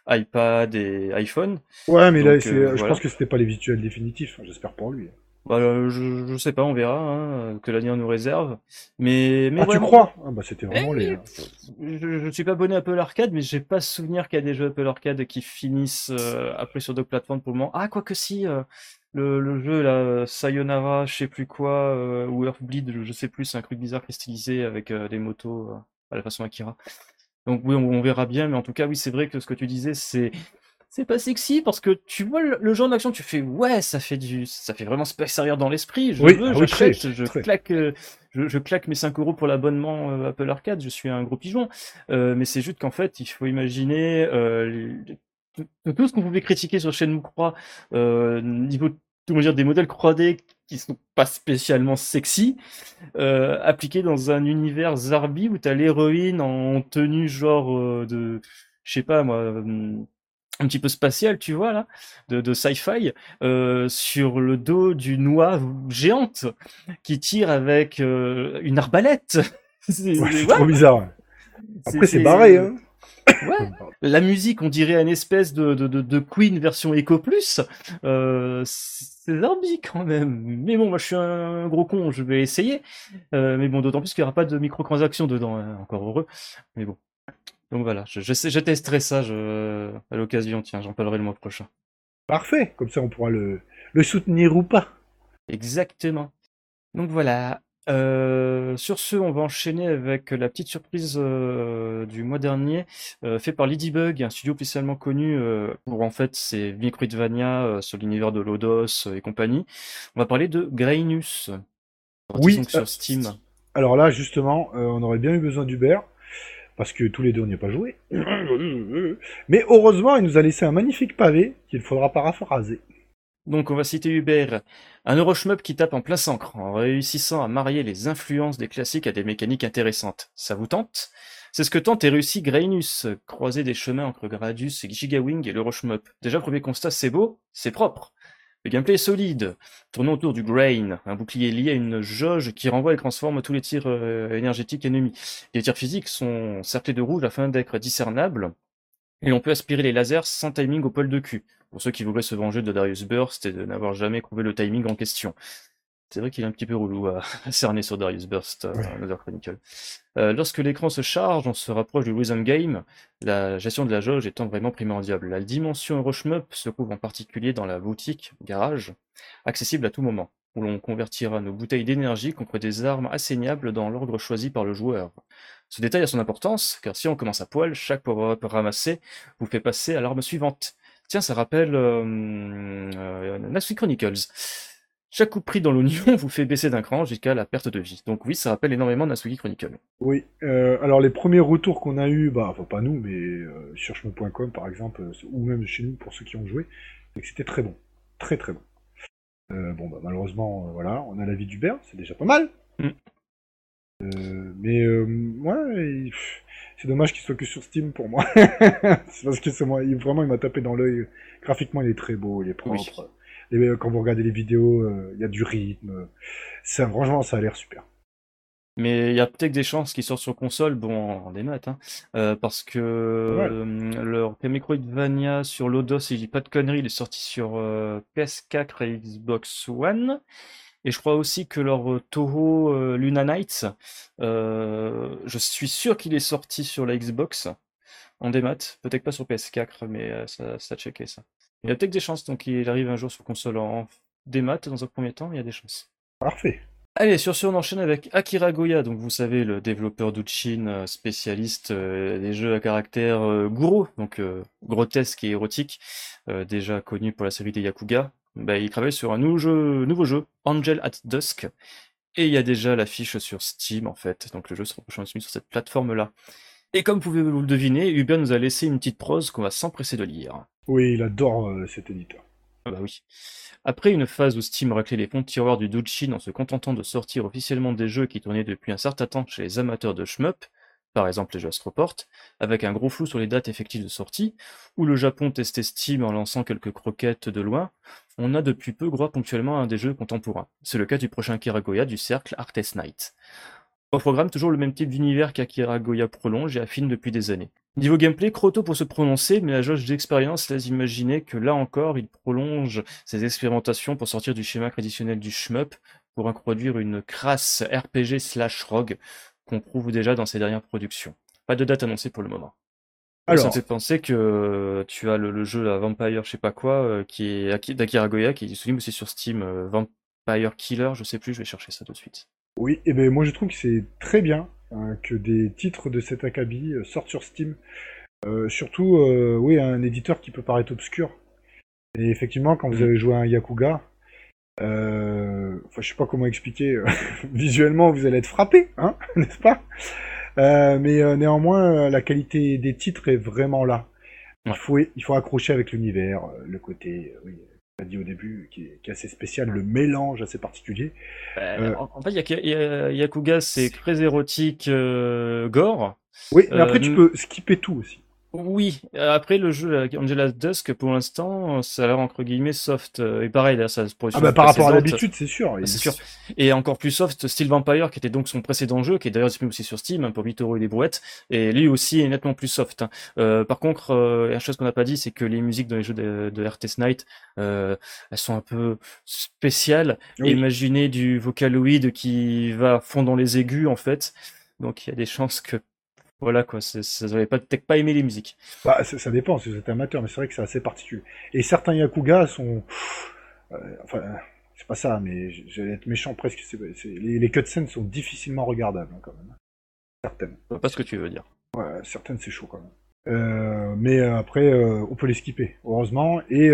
iPad et iPhone. Ouais, mais là, je pense que c'était pas les visuels définitifs. J'espère pour lui. Bah, euh, je, je sais pas, on verra, hein, que l'avenir nous réserve. Mais, mais Ah, tu crois? Ah, bah, c'était vraiment Eh les. oui. Je, je suis pas abonné à Apple Arcade, mais j'ai pas souvenir qu'il y a des jeux Apple Arcade qui finissent euh, après sur d'autres plateformes pour le moment. Ah, quoi que si, euh, le, le jeu là, Sayonara, je sais plus quoi, euh, ou Earthbleed, je, je sais plus, c'est un truc bizarre qui est stylisé avec euh, des motos euh, à la façon Akira. Donc oui, on, on verra bien, mais en tout cas, oui, c'est vrai que ce que tu disais, c'est c'est pas sexy parce que tu vois le, genre d'action, tu fais ouais, ça fait du, ça fait vraiment Space dans l'esprit. Je Oui, veux, ah j'achète, très, je claque, euh, je, je claque mes 5 euros pour l'abonnement euh, Apple Arcade. Je suis un gros pigeon, Euh, mais c'est juste qu'en fait, il faut imaginer euh, les- tout, tout ce qu'on pouvait critiquer sur Shenmue 3, euh, niveau comment dire des modèles 3D qui sont pas spécialement sexy, euh, appliqués dans un univers Zarbi où t'as l'héroïne en tenue genre euh, de, je sais pas moi. Un petit peu spatial, tu vois là, de, de sci-fi, euh, sur le dos d'une oie géante qui tire avec euh, une arbalète. C'est Ouais, trop bizarre. Après, c'est barré, hein. Ouais. La musique, on dirait une espèce de, de, de, de Queen version Echo Plus. Euh, c'est Zarbi quand même. Mais bon, moi je suis un gros con, je vais essayer. Euh, mais bon, d'autant plus qu'il n'y aura pas de microtransactions dedans, hein, encore heureux. Mais bon. Donc voilà, je, je, sais, je testerai ça je, à l'occasion, tiens, j'en parlerai le mois prochain. Parfait. Comme ça, on pourra le, le soutenir ou pas. Exactement. Donc voilà. Euh, sur ce, on va enchaîner avec la petite surprise euh, du mois dernier, euh, fait par Ladybug, un studio spécialement connu euh, pour en fait ses Metroidvania euh, sur l'univers de Lodos et compagnie. On va parler de Grainus, Oui, sur Steam? Alors là, justement, on aurait bien eu besoin d'Hubert. Parce que tous les deux, on n'y a pas joué. Mais heureusement, il nous a laissé un magnifique pavé qu'il faudra paraphraser. Donc on va citer Hubert, un Euroshmup qui tape en plein cancre, en réussissant à marier les influences des classiques à des mécaniques intéressantes. Ça vous tente? C'est ce que tente et réussit Grainus, croiser des chemins entre Gradius, Gigawing et l'Euroshmup. Déjà, premier constat, c'est beau, c'est propre. Le gameplay est solide, tournant autour du Grain, un bouclier lié à une jauge qui renvoie et transforme tous les tirs euh, énergétiques ennemis. Les tirs physiques sont cerclés de rouge afin d'être discernables, et l'on peut aspirer les lasers sans timing au poil de cul, pour ceux qui voudraient se venger de Darius Burst et de n'avoir jamais trouvé le timing en question. C'est vrai qu'il est un petit peu relou à, cerner sur Darius Burst, euh, Ouais. Nether Chronicle. Euh, lorsque l'écran se charge, on se rapproche du rhythm game, la gestion de la jauge étant vraiment primordiale. La dimension Euroshmup se trouve en particulier dans la boutique, garage, accessible à tout moment, où l'on convertira nos bouteilles d'énergie contre des armes asseignables dans l'ordre choisi par le joueur. Ce détail a son importance, car si on commence à poil, chaque power-up ramassé vous fait passer à l'arme suivante. Tiens, ça rappelle euh, euh, Chronicles. Chaque coup pris dans l'oignon vous fait baisser d'un cran jusqu'à la perte de vie. Donc oui, ça rappelle énormément Natsuki Chronicle. Oui, euh, alors les premiers retours qu'on a eu, bah, enfin pas nous, mais euh, sur par exemple, euh, ou même chez nous pour ceux qui ont joué, c'est que c'était très bon. Très très bon. Euh, bon, bah, malheureusement, voilà, on a l'avis d'Hubert, c'est déjà pas mal. Mm. Mais euh, ouais, c'est dommage qu'il soit que sur Steam pour moi. c'est parce que c'est moi, il, vraiment il m'a tapé dans l'œil. Graphiquement, il est très beau, il est Oui. Propre. Et, quand vous regardez les vidéos, euh, il y a du rythme. Ça, franchement, ça a l'air super. Mais il y a peut-être des chances qu'ils sortent sur console, bon, en démat, hein, euh, parce que Ouais. euh, leur Metroidvania sur Lodos, si je dis pas de conneries, il est sorti sur euh, PS4 et Xbox One. Et je crois aussi que leur Toho Luna Nights, euh, je suis sûr qu'il est sorti sur la Xbox en démat, peut-être pas sur PS4, mais ça, ça a checké ça. Il y a peut-être des chances, donc il arrive un jour sur console en démat dans un premier temps, il y a des chances. Parfait. Allez, sur ce, on enchaîne avec Akira Goya, donc vous savez, le développeur d'Uchin, euh, spécialiste euh, des jeux à caractère euh, gourou, donc euh, grotesque et érotique, déjà connu pour la série des Yakuga. Bah, il travaille sur un nouveau jeu, nouveau jeu, Angel at Dusk, et il y a déjà l'affiche sur Steam, en fait, donc le jeu sera prochainement sur cette plateforme-là. Et comme vous pouvez vous le deviner, Hubert nous a laissé une petite prose qu'on va s'empresser de lire. Oui, il adore euh, cet éditeur. Ah bah oui. Après une phase où Steam raclait les de tiroirs du Douchin en se contentant de sortir officiellement des jeux qui tournaient depuis un certain temps chez les amateurs de shmup, par exemple les jeux Astroport, avec un gros flou sur les dates effectives de sortie, ou le Japon testait Steam en lançant quelques croquettes de loin, on a depuis peu droit ponctuellement à un des jeux contemporains. C'est le cas du prochain Kiragoya du cercle Artest Night. Programme, toujours le même type d'univers qu'Akira Goya prolonge et affine depuis des années. Niveau gameplay, Croto pour se prononcer, mais la jauge d'expérience laisse imaginer que là encore, il prolonge ses expérimentations pour sortir du schéma traditionnel du shmup, pour introduire une crasse RPG slash rogue qu'on trouve déjà dans ses dernières productions. Pas de date annoncée pour le moment. Alors, ça me fait penser que tu as le, jeu la Vampire, je sais pas quoi, euh, qui est d'Akira Goya, qui est disponible aussi sur Steam, euh, Vampire Killer, je sais plus, je vais chercher ça tout de suite. Oui, et ben moi je trouve que c'est très bien hein, que des titres de cet acabit euh, sortent sur Steam. Euh, surtout, euh, oui, un éditeur qui peut paraître obscur. Et effectivement, quand vous mm. avez joué à un Yakuga, euh, enfin, je sais pas comment expliquer, visuellement vous allez être frappé, hein, n'est-ce pas? Mais néanmoins, la qualité des titres est vraiment là. Il faut, il faut accrocher avec l'univers, le côté, oui, dit au début, qui est, assez spécial, le mélange assez particulier. Euh, en, fait, Yakuga, c'est très érotique, euh, gore. Oui, mais après, tu euh, peux skipper tout aussi. Oui, après le jeu Angela's Dusk, pour l'instant, ça a l'air entre guillemets soft. Et pareil, là, ça se Ah bah par rapport à l'habitude, c'est sûr. C'est sûr. Et encore plus soft, Steel Vampire, qui était donc son précédent jeu, qui est d'ailleurs disponible aussi sur Steam, hein, pour 8 euros et des brouettes. Et lui aussi est nettement plus soft. Hein. Euh, par contre, euh, une chose qu'on n'a pas dit, c'est que les musiques dans les jeux de, de RTS Night, euh, elles sont un peu spéciales. Imaginez du Vocaloid qui va fond dans les aigus, en fait. Donc il y a des chances que voilà quoi, ça n'avait peut-être pas aimé les musiques. Bah, ça, dépend si vous êtes amateur, mais c'est vrai que c'est assez particulier. Et certains Yakuga sont, euh, enfin, c'est pas ça, mais j'allais être méchant presque. les, les cutscenes sont difficilement regardables hein, quand même. Certaines. pas ce que tu veux dire. Ouais, certaines c'est chaud quand même. Euh, mais euh, après, on peut les skipper, heureusement. Et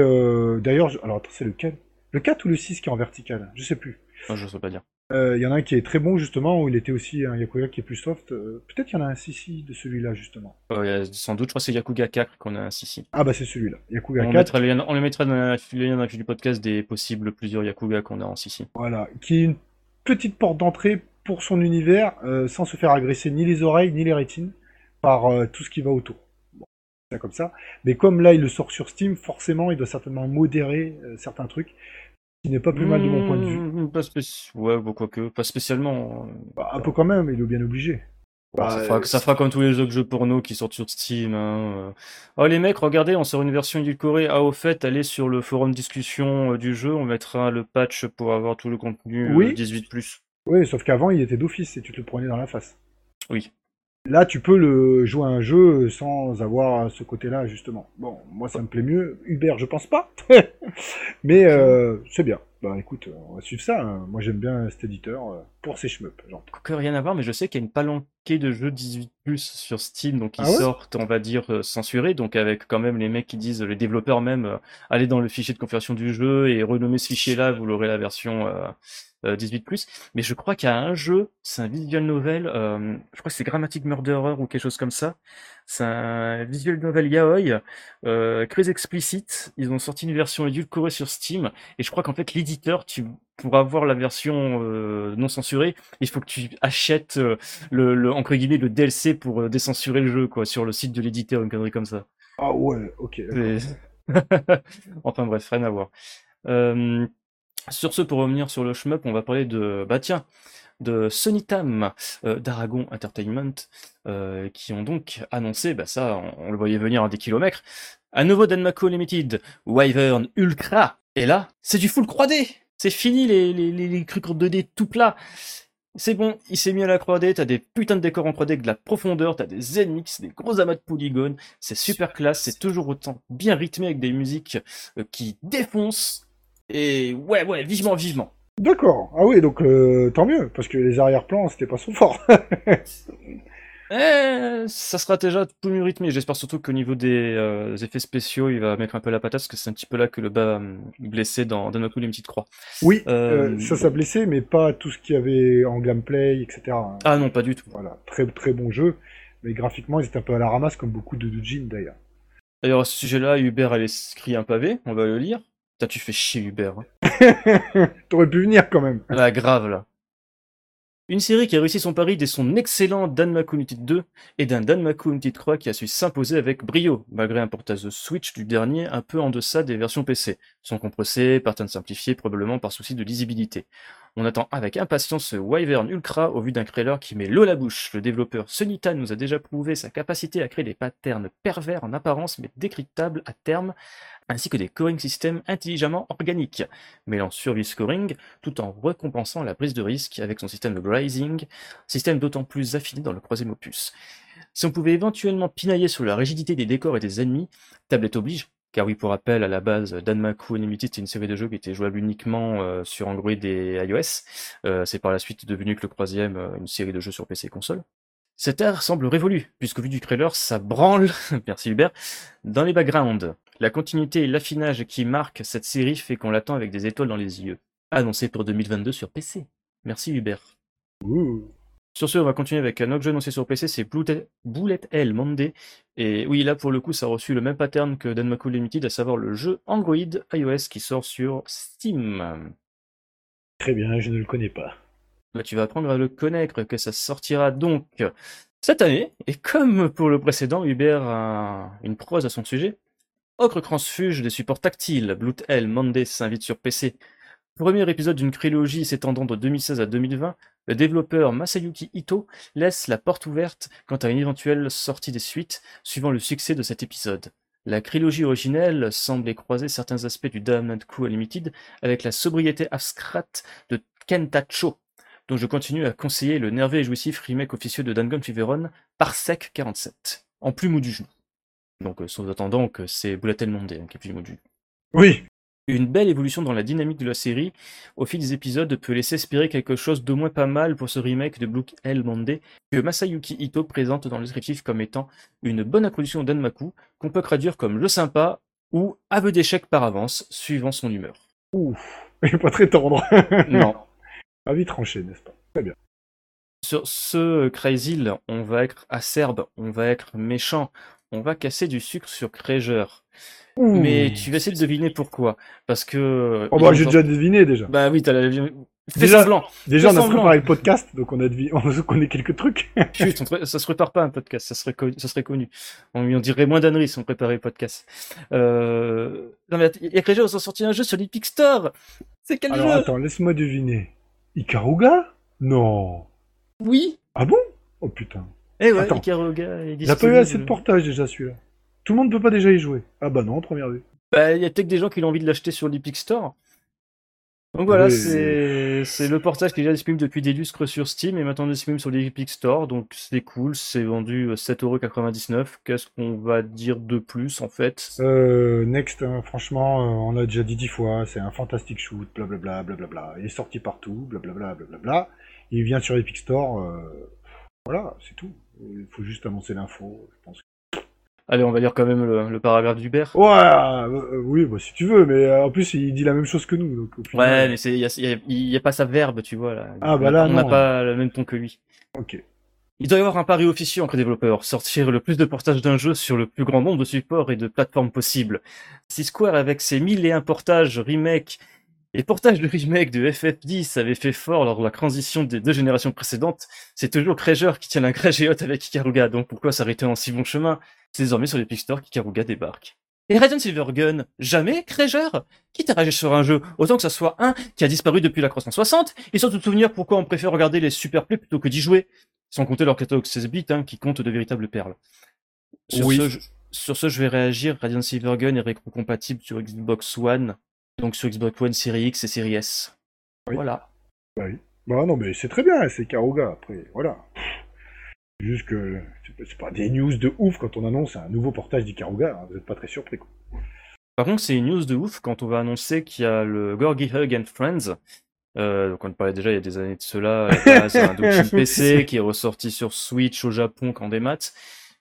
d'ailleurs, alors c'est lequel? Le 4 ou le 6 qui est en vertical? Je sais plus. Je je sais pas dire. Il euh, y en a un qui est très bon justement, où il était aussi un Yakuga qui est plus soft. Euh, peut-être qu'il y en a un Sissi de celui-là justement. sans doute, je crois que c'est Yakuga 4 qu'on a un Sissi. Ah bah c'est celui-là, Yakuga on 4. Mettra les, on les mettra dans la, dans la du podcast des possibles plusieurs Yakuga qu'on a en Sissi. Voilà, qui est une petite porte d'entrée pour son univers, euh, sans se faire agresser ni les oreilles ni les rétines par tout ce qui va autour. Bon, c'est comme ça. Mais comme là il le sort sur Steam, forcément il doit certainement modérer certains trucs qui n'est pas plus mal de mon point de vue. Mmh, pas ouais, bah, quoique, pas spécialement. Euh, bah, un peu quand même, il est bien obligé. Bah, ça, fera, ça, fera, comme tous les autres jeux porno qui sortent sur Steam. Hein. Euh. Oh les mecs, regardez, on sort une version édulcorée. Ah au fait, allez sur le forum discussion euh, du jeu, on mettra le patch pour avoir tout le contenu oui. 18+. Oui, sauf qu'avant il était d'office et tu te le prenais dans la face. Oui. Là, tu peux le jouer à un jeu sans avoir ce côté-là, justement. Bon, moi, ça me plaît mieux. Uber, je pense pas. Mais euh, c'est bien. Bah écoute, on va suivre ça. Hein. Moi, j'aime bien cet éditeur euh, pour ses shmups. Que rien à voir, mais je sais qu'il y a une de jeux 18 sur Steam, donc ils ah sortent, on va dire, euh, censurés. Donc avec quand même les mecs qui disent, les développeurs même, allez dans le fichier de configuration du jeu et renommer ce fichier-là, vous l'aurez la version 18 euh, mais je crois qu'il y a un jeu, c'est un visual novel, euh, je crois que c'est Grammatic Murderer ou quelque chose comme ça. C'est un visual novel yaoi, euh, très explicite. Ils ont sorti une version édulcorée sur Steam, et je crois qu'en fait l'éditeur, tu pour avoir la version euh, non censurée, il faut que tu achètes euh, le, le entre guillemets le DLC pour décensurer le jeu quoi sur le site de l'éditeur, une connerie comme ça. Ah ouais, ok. enfin bref, rien à voir. Euh, sur ce, pour revenir sur le shmup, on va parler de, bah tiens, de Sonitam euh, d'Aragon Entertainment, euh, qui ont donc annoncé, bah ça, on, le voyait venir à des kilomètres, un nouveau Danmaku Limited, Wyvern Ultra. Et là, c'est du full 3D C'est fini les, les, les, trucs en 2D tout plat c'est bon, il s'est mis à la 3D, t'as des putains de décors en 3D avec de la profondeur, t'as des ennemis, des gros amas de polygones, c'est super classe, c'est toujours autant bien rythmé avec des musiques euh, qui défoncent, et ouais, ouais, vivement, vivement. D'accord. Ah oui, donc euh, tant mieux, parce que les arrière-plans, c'était pas son fort. eh, ça sera déjà tout mieux rythmé. J'espère surtout qu'au niveau des euh, effets spéciaux, il va mettre un peu la patate, parce que c'est un petit peu là que le bas euh, blessé dans Danoku les petites croix. Oui, ça, ça blessé, mais pas tout ce qu'il y avait en gameplay, etc. Ah non, pas du tout. Voilà, très très bon jeu, mais graphiquement, ils étaient un peu à la ramasse, comme beaucoup de doujin d'ailleurs. D'ailleurs, à ce sujet-là, Hubert a écrit un pavé, on va le lire tu fais chier Hubert. Hein. T'aurais pu venir quand même. Ah, grave, là. Une série qui a réussi son pari dès son excellent Danmaku United 2 et d'un Danmaku United 3 qui a su s'imposer avec brio, malgré un portage Switch du dernier un peu en deçà des versions PC, sans compressé, pattern simplifié, probablement par souci de lisibilité. On attend avec impatience ce Wyvern Ultra au vu d'un trailer qui met l'eau à la bouche. Le développeur Sunita nous a déjà prouvé sa capacité à créer des patterns pervers en apparence mais décryptables à terme, ainsi que des scoring systems intelligemment organiques, mêlant survie scoring tout en récompensant la prise de risque avec son système de Rising, système d'autant plus affiné dans le troisième opus. Si on pouvait éventuellement pinailler sur la rigidité des décors et des ennemis, tablette oblige, car oui, pour rappel, à la base, Danmaku Unlimited, c'était une série de jeux qui était jouable uniquement euh, sur Android et iOS. Euh, c'est par la suite devenu que le troisième, euh, une série de jeux sur PC et console. Cette ère semble révolue, puisqu'au vu du trailer, ça branle, merci Hubert, dans les backgrounds. La continuité et l'affinage qui marquent cette série fait qu'on l'attend avec des étoiles dans les yeux. Annoncé pour 2022 sur PC. Merci Hubert. Sur ce, on va continuer avec un autre jeu annoncé sur PC, c'est Bullet Hell Monday. Et oui, là pour le coup, ça a reçu le même pattern que Danmaku Limited, à savoir le jeu Android iOS qui sort sur Steam. Très bien, je ne le connais pas. Bah, tu vas apprendre à le connaître, que ça sortira donc cette année. Et comme pour le précédent, Hubert a une prose à son sujet. Ocre transfuge des supports tactiles, Blood Hell Monday s'invite sur PC. Premier épisode d'une trilogie s'étendant de 2016 à 2020, le développeur Masayuki Ito laisse la porte ouverte quant à une éventuelle sortie des suites, suivant le succès de cet épisode. La trilogie originelle semblait croiser certains aspects du Damned Coup Unlimited avec la sobriété abstracte de Kentacho, dont je continue à conseiller le nerveux et jouissif remake officieux de Dangon Feveron, Parsec 47, en plus mou du genou. Donc, euh, sans attendant que c'est Bullet Monde hein, qui plus du genou. Oui, une belle évolution dans la dynamique de la série au fil des épisodes peut laisser espérer quelque chose d'au moins pas mal pour ce remake de Blue Hell Monday que Masayuki Ito présente dans le descriptif comme étant une bonne introduction d'Anmaku qu'on peut traduire comme le sympa ou aveu d'échec par avance suivant son humeur. Ouh, il pas très tendre. non. Vite tranché, n'est-ce pas? Très bien. Sur ce Crazy, on va être acerbe, on va être méchant, on va casser du sucre sur Kreger. Mais tu vas essayer de deviner pourquoi. Parce que. Oh bah j'ai déjà deviné déjà. Bah oui, t'as la. Fais déjà, semblant. Déjà, on a préparé le podcast, donc on a deviné, on connaît quelques trucs. Juste, ça se prépare pas un podcast, ça serait, ça serait connu. On, on dirait moins d'anneries si on préparait le podcast. Euh... Non mais il y a les gens ont sorti un jeu sur l'Epic Store. C'est quel Alors, jeu attends, laisse-moi deviner. Ikaruga? Non. Oui. Ah bon? Oh putain. Eh ouais, Ikaruga. Il a pas eu assez de portage déjà celui-là. Tout le monde ne peut pas déjà y jouer. Ah bah non, première vue. Bah, il y a peut-être des gens qui ont envie de l'acheter sur l'Epic Store. Donc voilà, c'est le portage qui est déjà disponible depuis des lustres sur Steam et maintenant disponible sur l'Epic Store. Donc c'est cool, c'est vendu 7,99€. Euh, Qu'est-ce qu'on va dire de plus en fait? Euh, Next, hein, franchement, euh, on l'a déjà dit dix fois, c'est un fantastique shoot, blablabla, blablabla. Il est sorti partout, blablabla, blablabla. Il vient sur l'Epic Store, euh, voilà, c'est tout. Il faut juste annoncer l'info, je pense. Allez, on va lire quand même le, paragraphe d'Hubert. Ouais, euh, oui, bah, si tu veux, mais euh, en plus il dit la même chose que nous. Donc, ouais, mais il y a, pas sa verbe, tu vois là. Ah bah là, on n'a pas le même ton que lui. Ok. Il doit y avoir un pari officieux entre développeurs, sortir le plus de portages d'un jeu sur le plus grand nombre de supports et de plateformes possibles. Si Square avec ses mille et un portages, remakes et portages de remake de FF10 avait fait fort lors de la transition des deux générations précédentes, c'est toujours Kreger qui tient la grège et avec Ikaruga, donc pourquoi s'arrêter en si bon chemin? C'est désormais sur l'Epic Store qu'Ikaruga débarque. Et Silver Silvergun, jamais, Kreger Quitte à réagir sur un jeu, autant que ça soit un qui a disparu depuis la 360, et sans te souvenir pourquoi on préfère regarder les super plays plutôt que d'y jouer, sans compter leur catalogue 16 bits, hein, qui compte de véritables perles. Sur, ce, je, sur ce, je vais réagir, Radiant Silvergun est rétro-compatible sur Xbox One, donc sur Xbox One Series X et Series S. Voilà. Bah oui. Bah non, mais c'est très bien, c'est Karuga, après, voilà. Juste que c'est pas des news de ouf quand on annonce un nouveau portage d'Ikaruga, hein, vous n'êtes pas très surpris. Quoi. Par contre, c'est une news de ouf quand on va annoncer qu'il y a le Gorgy Hug and Friends. Euh, donc on parlait déjà il y a des années de cela. c'est un PC qui est ressorti sur Switch au Japon quand des maths,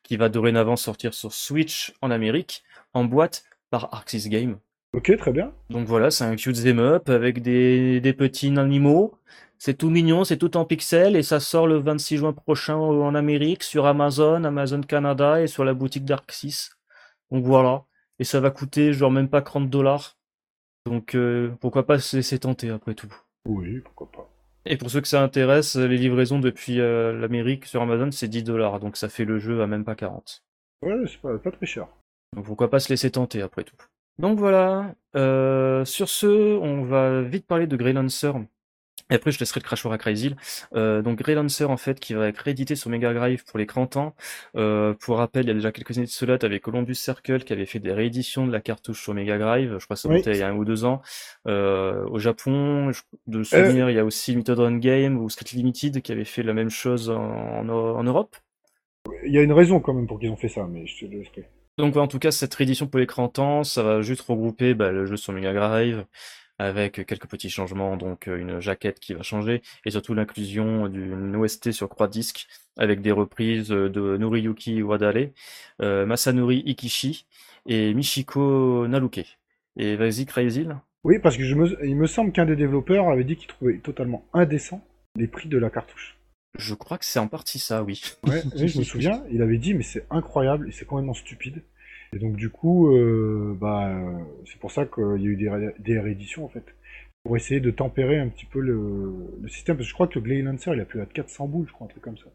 qui va dorénavant sortir sur Switch en Amérique, en boîte par Arxis Game. Ok, très bien. Donc voilà, c'est un cute them up avec des, des petits animaux. C'est tout mignon, c'est tout en pixels et ça sort le 26 juin prochain en Amérique sur Amazon, Amazon Canada et sur la boutique d'Arxis. Donc voilà. Et ça va coûter genre même pas 30 dollars. Donc euh, pourquoi pas se laisser tenter après tout. Oui, pourquoi pas. Et pour ceux que ça intéresse, les livraisons depuis euh, l'Amérique sur Amazon c'est 10 dollars. Donc ça fait le jeu à même pas 40. Ouais, c'est pas, pas très cher. Donc pourquoi pas se laisser tenter après tout. Donc voilà. Euh, sur ce, on va vite parler de Grey Lancer Et après, je laisserai le crachoir à Crazy. Euh, donc, Grey Lancer, en fait, qui va être réédité sur Mega Drive pour les 30 ans. Euh, pour rappel, il y a déjà quelques années de cela, avec Columbus Circle qui avait fait des rééditions de la cartouche sur Mega Drive. Je crois que ça montait il y a un ou deux ans. Euh, au Japon, de souvenir, il y a aussi Limited Run Game ou Street Limited qui avait fait la même chose en, en, Europe. Il y a une raison quand même pour qu'ils ont fait ça, mais je te laisserai. Donc, en tout cas, cette réédition pour 30 ans, ça va juste regrouper bah, le jeu sur Mega Drive avec quelques petits changements, donc euh, une jaquette qui va changer, et surtout l'inclusion d'une OST sur croix disque avec des reprises de Noriyuki Wadale, euh, Masanori Ikishi et Michiko Naluke. Et vas-y, Crazy Oui, parce que je me... il me semble qu'un des développeurs avait dit qu'il trouvait totalement indécent les prix de la cartouche. Je crois que c'est en partie ça, oui. Ouais, je me souviens, il avait dit, mais c'est incroyable et c'est complètement stupide. Et donc du coup, euh, bah, c'est pour ça qu'il y a eu des, rééditions en fait, pour essayer de tempérer un petit peu le, système. Parce que je crois que Glay Lancer il a pu être 400 boules, je crois, un truc comme ça.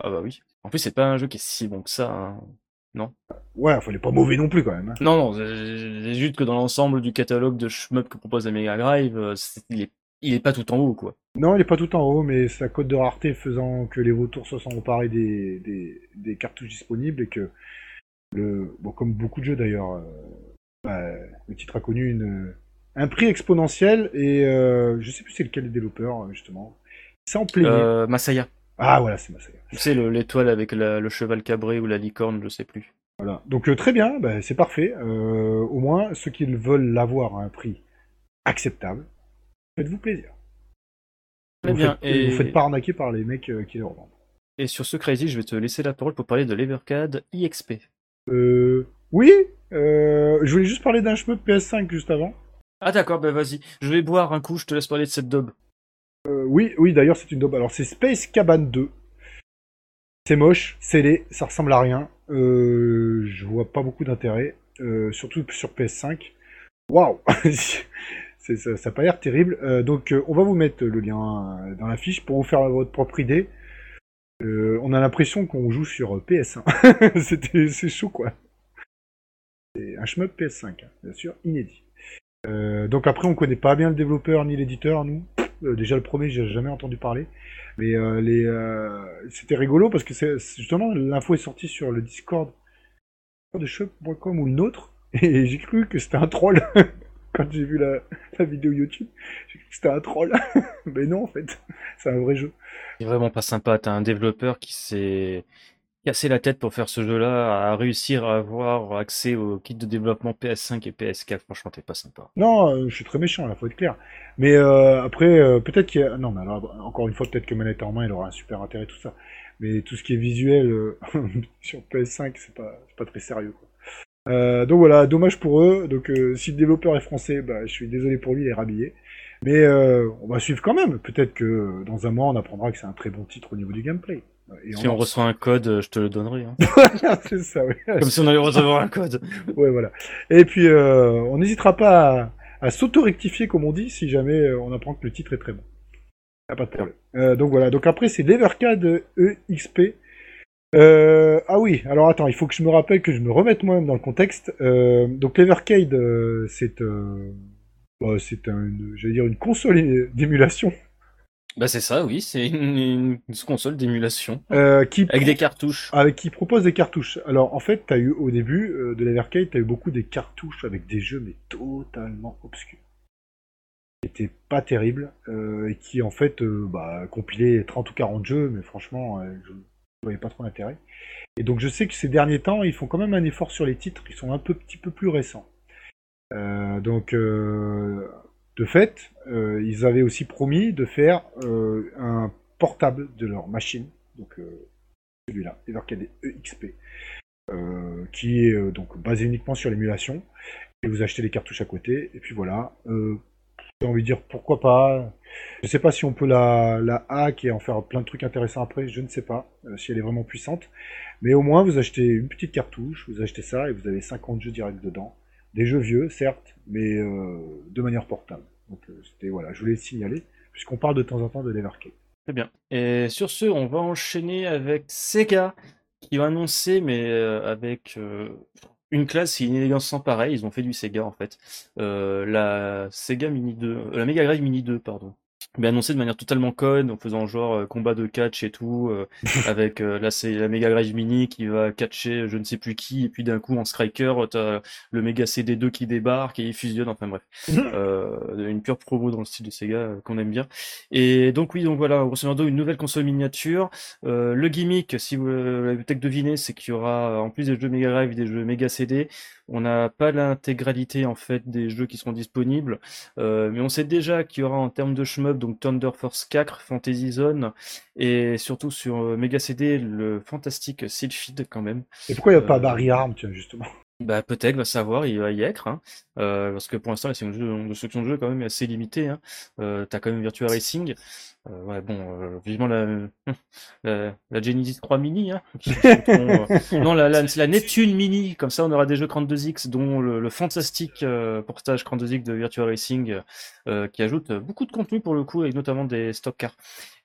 Ah bah oui. En plus, c'est pas un jeu qui est si bon que ça, hein. non? Ouais, enfin, il est pas mauvais non plus quand même. Hein. Non, non, c'est juste que dans l'ensemble du catalogue de shmup que propose la Mega Drive, euh, il, est, pas tout en haut, quoi. Non, il est pas tout en haut, mais sa cote de rareté faisant que les vautours se sont emparés des, des cartouches disponibles et que le, bon, comme beaucoup de jeux d'ailleurs, euh, bah, le titre a connu une, un prix exponentiel et euh, je sais plus c'est lequel des développeurs justement. Sans plaisir. Euh, Masaya. Ah voilà, c'est Masaya. Tu sais l'étoile avec le cheval cabré ou la licorne, je sais plus. Voilà. Donc euh, très bien, bah, c'est parfait. au moins ceux qui veulent l'avoir à un prix acceptable, faites-vous plaisir. Très bien. et vous faites pas arnaquer par les mecs qui les revendent. Et sur ce Crazy, je vais te laisser la parole pour parler de l'Evercade IXP. Euh, oui, euh, je voulais juste parler d'un de PS5 juste avant. Ah d'accord, ben vas-y. Je vais boire un coup, je te laisse parler de cette daube. Euh, oui, oui, d'ailleurs c'est une daube. Alors c'est Space Cabane 2. C'est moche, c'est laid, ça ressemble à rien. Euh, je vois pas beaucoup d'intérêt, euh, surtout sur PS5. Waouh ça, ça a pas l'air terrible. Euh, donc on va vous mettre le lien dans la fiche pour vous faire votre propre idée. Euh, on a l'impression qu'on joue sur PS1. C'était, c'est chaud quoi. C'est un shmup PS5, hein, bien sûr, inédit. Euh, donc après, on connaît pas bien le développeur ni l'éditeur, nous. Euh, déjà le premier, j'ai jamais entendu parler. Mais c'était rigolo parce que justement l'info est sortie sur le Discord de shop.com ou le nôtre, et j'ai cru que c'était un troll. quand j'ai vu la, vidéo YouTube. J'ai cru que c'était un troll. Mais non, en fait, c'est un vrai jeu. C'est vraiment pas sympa. T'as un développeur qui s'est cassé la tête pour faire ce jeu-là, à réussir à avoir accès au kit de développement PS5 et PS4. Franchement, t'es pas sympa. Non, euh, je suis très méchant, là, faut être clair. Mais euh, après, euh, peut-être qu'il y a... Non, mais alors, encore une fois, peut-être que manette en main, il aura un super intérêt, tout ça. Mais tout ce qui est visuel sur PS5, c'est pas, pas très sérieux, quoi. Euh, donc voilà, dommage pour eux. Donc euh, si le développeur est français, bah, je suis désolé pour lui, il est rhabillé. Mais euh, on va suivre quand même. Peut-être que dans un mois, on apprendra que c'est un très bon titre au niveau du gameplay. si on, reçoit un code, je te le donnerai. Hein. c'est ça, oui. Comme si on allait recevoir un code. ouais, voilà. Et puis, on n'hésitera pas à, à s'auto-rectifier, comme on dit, si jamais on apprend que le titre est très bon. Ah, pas de problème. donc voilà. Donc après, c'est l'Evercade EXP. Euh, ah oui, alors attends, il faut que je me rappelle que je me remette moi-même dans le contexte. Euh, donc l'Evercade, euh, c'est bah, c'est un, j'allais dire une console d'émulation. Bah c'est ça, oui, c'est une, console d'émulation qui avec des cartouches. Avec qui propose des cartouches. Alors en fait, t'as eu au début de l'Evercade, t'as eu beaucoup des cartouches avec des jeux mais totalement obscurs. Qui étaient pas terribles et qui en fait bah, compilaient 30 ou 40 jeux, mais franchement, je voyais pas trop l'intérêt. Et donc je sais que ces derniers temps, ils font quand même un effort sur les titres qui sont un peu, petit peu plus récents. Euh, donc euh, de fait, euh, ils avaient aussi promis de faire un portable de leur machine, donc celui-là, Evercade EXP, qui est donc basé uniquement sur l'émulation. Et vous achetez les cartouches à côté, et puis voilà. J'ai envie de dire pourquoi pas. Je sais pas si on peut la, hack et en faire plein de trucs intéressants après, je ne sais pas euh, si elle est vraiment puissante. Mais au moins vous achetez une petite cartouche, vous achetez ça et vous avez 50 jeux directs dedans. Des jeux vieux, certes, mais euh, de manière portable. Donc euh, c'était voilà, je voulais le signaler, puisqu'on parle de temps en temps de l'Evercade. Très bien. Et sur ce, on va enchaîner avec Sega, qui va annoncer, mais avec une classe et une élégance sans pareil. Ils ont fait du Sega en fait. Euh, la Sega Mini 2, euh, la Mega Drive Mini 2, pardon. Mais annoncé de manière totalement conne, en faisant genre euh, combat de catch et tout, euh, avec euh, là c'est la Mega Drive Mini qui va catcher je ne sais plus qui, et puis d'un coup en Striker t'as le Mega CD2 qui débarque et il fusionne, enfin bref, une pure promo dans le style de Sega qu'on aime bien. Et donc oui, donc voilà, grosso modo une nouvelle console miniature. le gimmick, si vous l'avez peut-être deviné, c'est qu'il y aura en plus des jeux Mega Drive, des jeux Mega CD. On n'a pas l'intégralité en fait des jeux qui seront disponibles, mais on sait déjà qu'il y aura en termes de shmup donc Thunder Force 4, Fantasy Zone, et surtout sur euh, Mega CD, le fantastique Sylphid quand même. Et pourquoi il n'y a pas euh, Barry Arm, tiens, justement? Bah peut-être, va savoir, il va y être, hein. euh, parce que pour l'instant la section de de jeu quand même assez limitée. Hein. Euh, T'as quand même Virtua Racing, euh, bon, euh, vivement la, Genesis 3 Mini, hein, non la, la, Neptune Mini, comme ça on aura des jeux 32X, dont le, fantastique portage 32X de Virtua Racing, qui ajoute beaucoup de contenu pour le coup, et notamment des stock cars.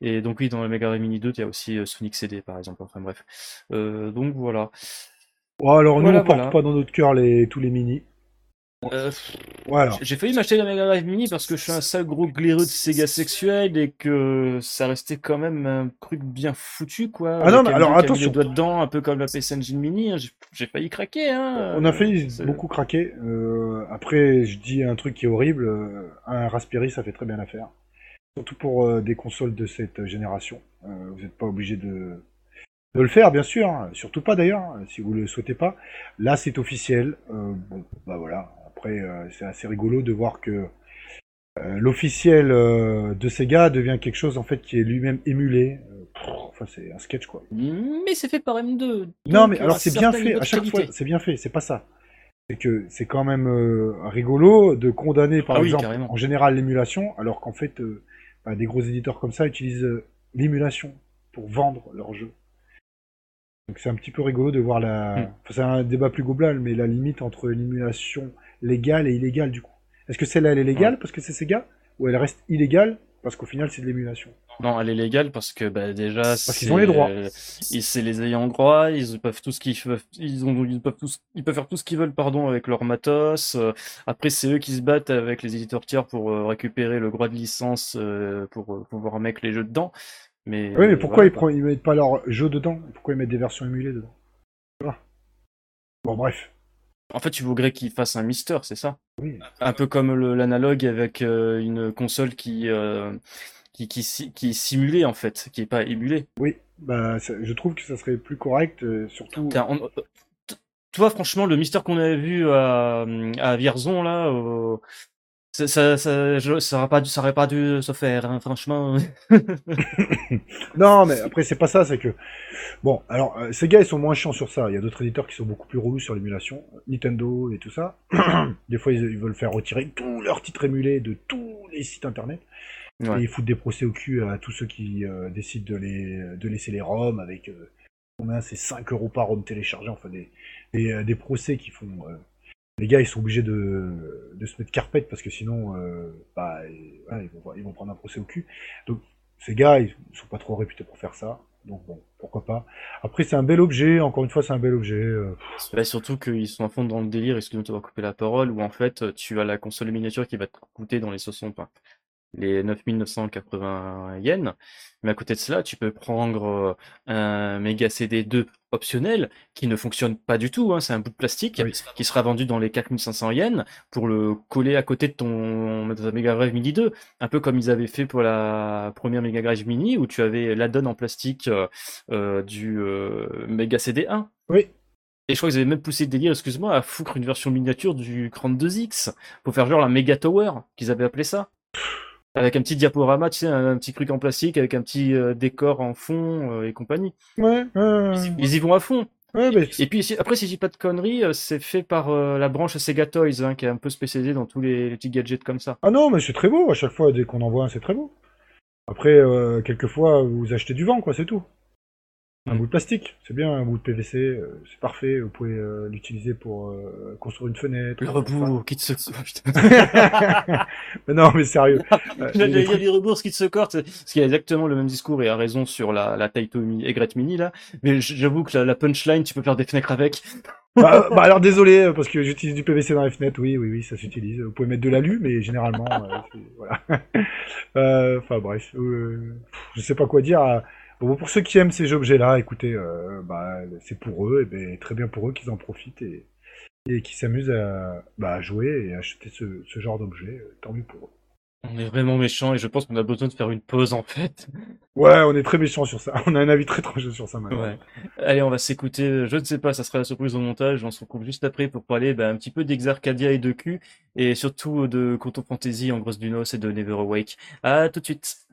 Et donc oui, dans le Mega Drive Mini 2, il y a aussi Sonic CD par exemple. Enfin bref, donc voilà. Oh, alors nous, on porte pas dans notre cœur les, tous les mini. Euh, voilà. J'ai failli m'acheter la Mega Drive Mini parce que je suis un sale gros glaireux de Sega sexuel et que ça restait quand même un truc bien foutu quoi. Ah non, mais alors attention. doigts dedans, un peu comme la PS Engine Mini. Hein. J'ai failli craquer. Hein. On a failli beaucoup craquer. Euh, après, je dis un truc qui est horrible. Euh, un Raspberry, ça fait très bien l'affaire. Surtout pour des consoles de cette génération. vous n'êtes pas obligé de de le faire, bien sûr. Hein. Surtout pas d'ailleurs, hein, si vous le souhaitez pas. Là, c'est officiel. Euh, bon, bah voilà. Après, euh, c'est assez rigolo de voir que euh, l'officiel de Sega devient quelque chose en fait qui est lui-même émulé. enfin, c'est un sketch quoi. Mais c'est fait par M2. Non, mais alors c'est bien fait. À chaque fois, c'est bien fait. C'est pas ça. C'est que c'est quand même rigolo de condamner par ah exemple en général l'émulation, alors qu'en fait, bah, des gros éditeurs comme ça utilisent l'émulation pour vendre leur jeu. Donc c'est un petit peu rigolo de voir la. Hmm. c'est un débat plus global, mais la limite entre l'émulation légale et illégale du coup. Est-ce que celle-là elle est légale parce que c'est Sega ou elle reste illégale parce qu'au final c'est de l'émulation Non, elle est légale parce que bah, déjà parce qu'ils ont les droits. c'est les ayants droit, ils peuvent tout ce qu'ils peuvent, ils ont, ils peuvent tous, ils peuvent faire tout ce qu'ils veulent pardon avec leur matos. Euh, après c'est eux qui se battent avec les éditeurs tiers pour euh, récupérer le droit de licence euh, pour pouvoir mettre les jeux dedans. Mais, oui, mais pourquoi ils, mettent pas leur jeu dedans? Pourquoi ils mettent des versions émulées dedans? Bon, bref. En fait, tu voudrais qu'ils fassent un Mister, c'est ça? Oui. Un peu comme l'analogue avec euh, une console qui, euh, qui, qui, qui, est simulée, en fait, qui est pas émulée. Oui, bah, je trouve que ça serait plus correct, euh, surtout... Tu vois, franchement, le Mister qu'on avait vu à, à Vierzon, là, ça, ça, ça, aurait pas dû, ça aurait pas dû se faire, hein, franchement. non, mais après c'est pas ça, c'est que bon, alors euh, ces gars ils sont moins chiants sur ça. Il y a d'autres éditeurs qui sont beaucoup plus relous sur l'émulation, Nintendo et tout ça. des fois ils, veulent faire retirer tous leurs titres émulés de tous les sites internet. Et ils foutent des procès au cul à tous ceux qui euh, décident de les de laisser les ROM avec euh, combien c'est 5 euros par ROM téléchargé, enfin des des, des procès qui font les gars ils sont obligés de, se mettre carpette parce que sinon euh, bah, ils, vont, ils vont prendre un procès au cul. Donc ces gars ils sont pas trop réputés pour faire ça. Donc bon, pourquoi pas. Après c'est un bel objet, encore une fois c'est un bel objet. Euh, bah, surtout qu'ils sont à fond dans le délire, excuse-moi de couper la parole, où en fait tu as la console miniature qui va te coûter dans les 60, les 9980 yens. Mais à côté de cela, tu peux prendre euh, un Mega CD 2 optionnel qui ne fonctionne pas du tout. Hein. C'est un bout de plastique qui sera vendu dans les 4500 yens pour le coller à côté de ton Mega Drive Mini 2. Un peu comme ils avaient fait pour la première Mega Drive Mini où tu avais l'add-on en plastique euh, euh, du Mega CD 1. Oui. Et je crois qu'ils avaient même poussé le délire, excuse-moi, à foutre une version miniature du 32X pour faire genre la Mega Tower qu'ils avaient appelé ça avec un petit diaporama, tu sais, un, petit truc en plastique avec un petit euh, décor en fond euh, et compagnie. Ouais. ils, y vont à fond. Ouais, Et puis après, si je dis pas de conneries, euh, c'est fait par la branche Sega Toys, hein, qui est un peu spécialisée dans tous les, petits gadgets comme ça. Ah non, mais c'est très beau. À chaque fois, dès qu'on en voit un, c'est très beau. Après, quelquefois, vous achetez du vent, quoi, c'est tout. Un bout de plastique, c'est bien, un bout de PVC, euh, c'est parfait, vous pouvez euh, l'utiliser pour euh, construire une fenêtre. Le rebours, quitte ce... mais non, mais sérieux. Il y a les trucs- des rebours, quitte ce corps, c'est- parce qu'il y a exactement le même discours et a raison sur la, la Taito Egret Mini, là. Mais j'avoue que la, la punchline, tu peux faire des fenêtres avec. bah, bah alors désolé, parce que j'utilise du PVC dans les fenêtres, oui, oui, oui, ça s'utilise. Vous pouvez mettre de l'alu, mais généralement, voilà. Enfin bref, je sais pas quoi dire. Bon, pour ceux qui aiment ces objets-là, écoutez, euh, bah, c'est pour eux, et ben très bien pour eux qu'ils en profitent et, et qu'ils s'amusent à, bah, à jouer et à acheter ce, ce genre d'objet, euh, tant mieux pour eux. On est vraiment méchant et je pense qu'on a besoin de faire une pause, en fait. Ouais, on est très méchants sur ça. On a un avis très tranché sur ça maintenant. Ouais. Allez, on va s'écouter. Je ne sais pas, ça sera la surprise au montage. On se retrouve juste après pour parler bah, un petit peu d'Exarcadia et de Q, et surtout de Quantum Fantasy en grosse du Nos et de Never Awake. À tout de suite.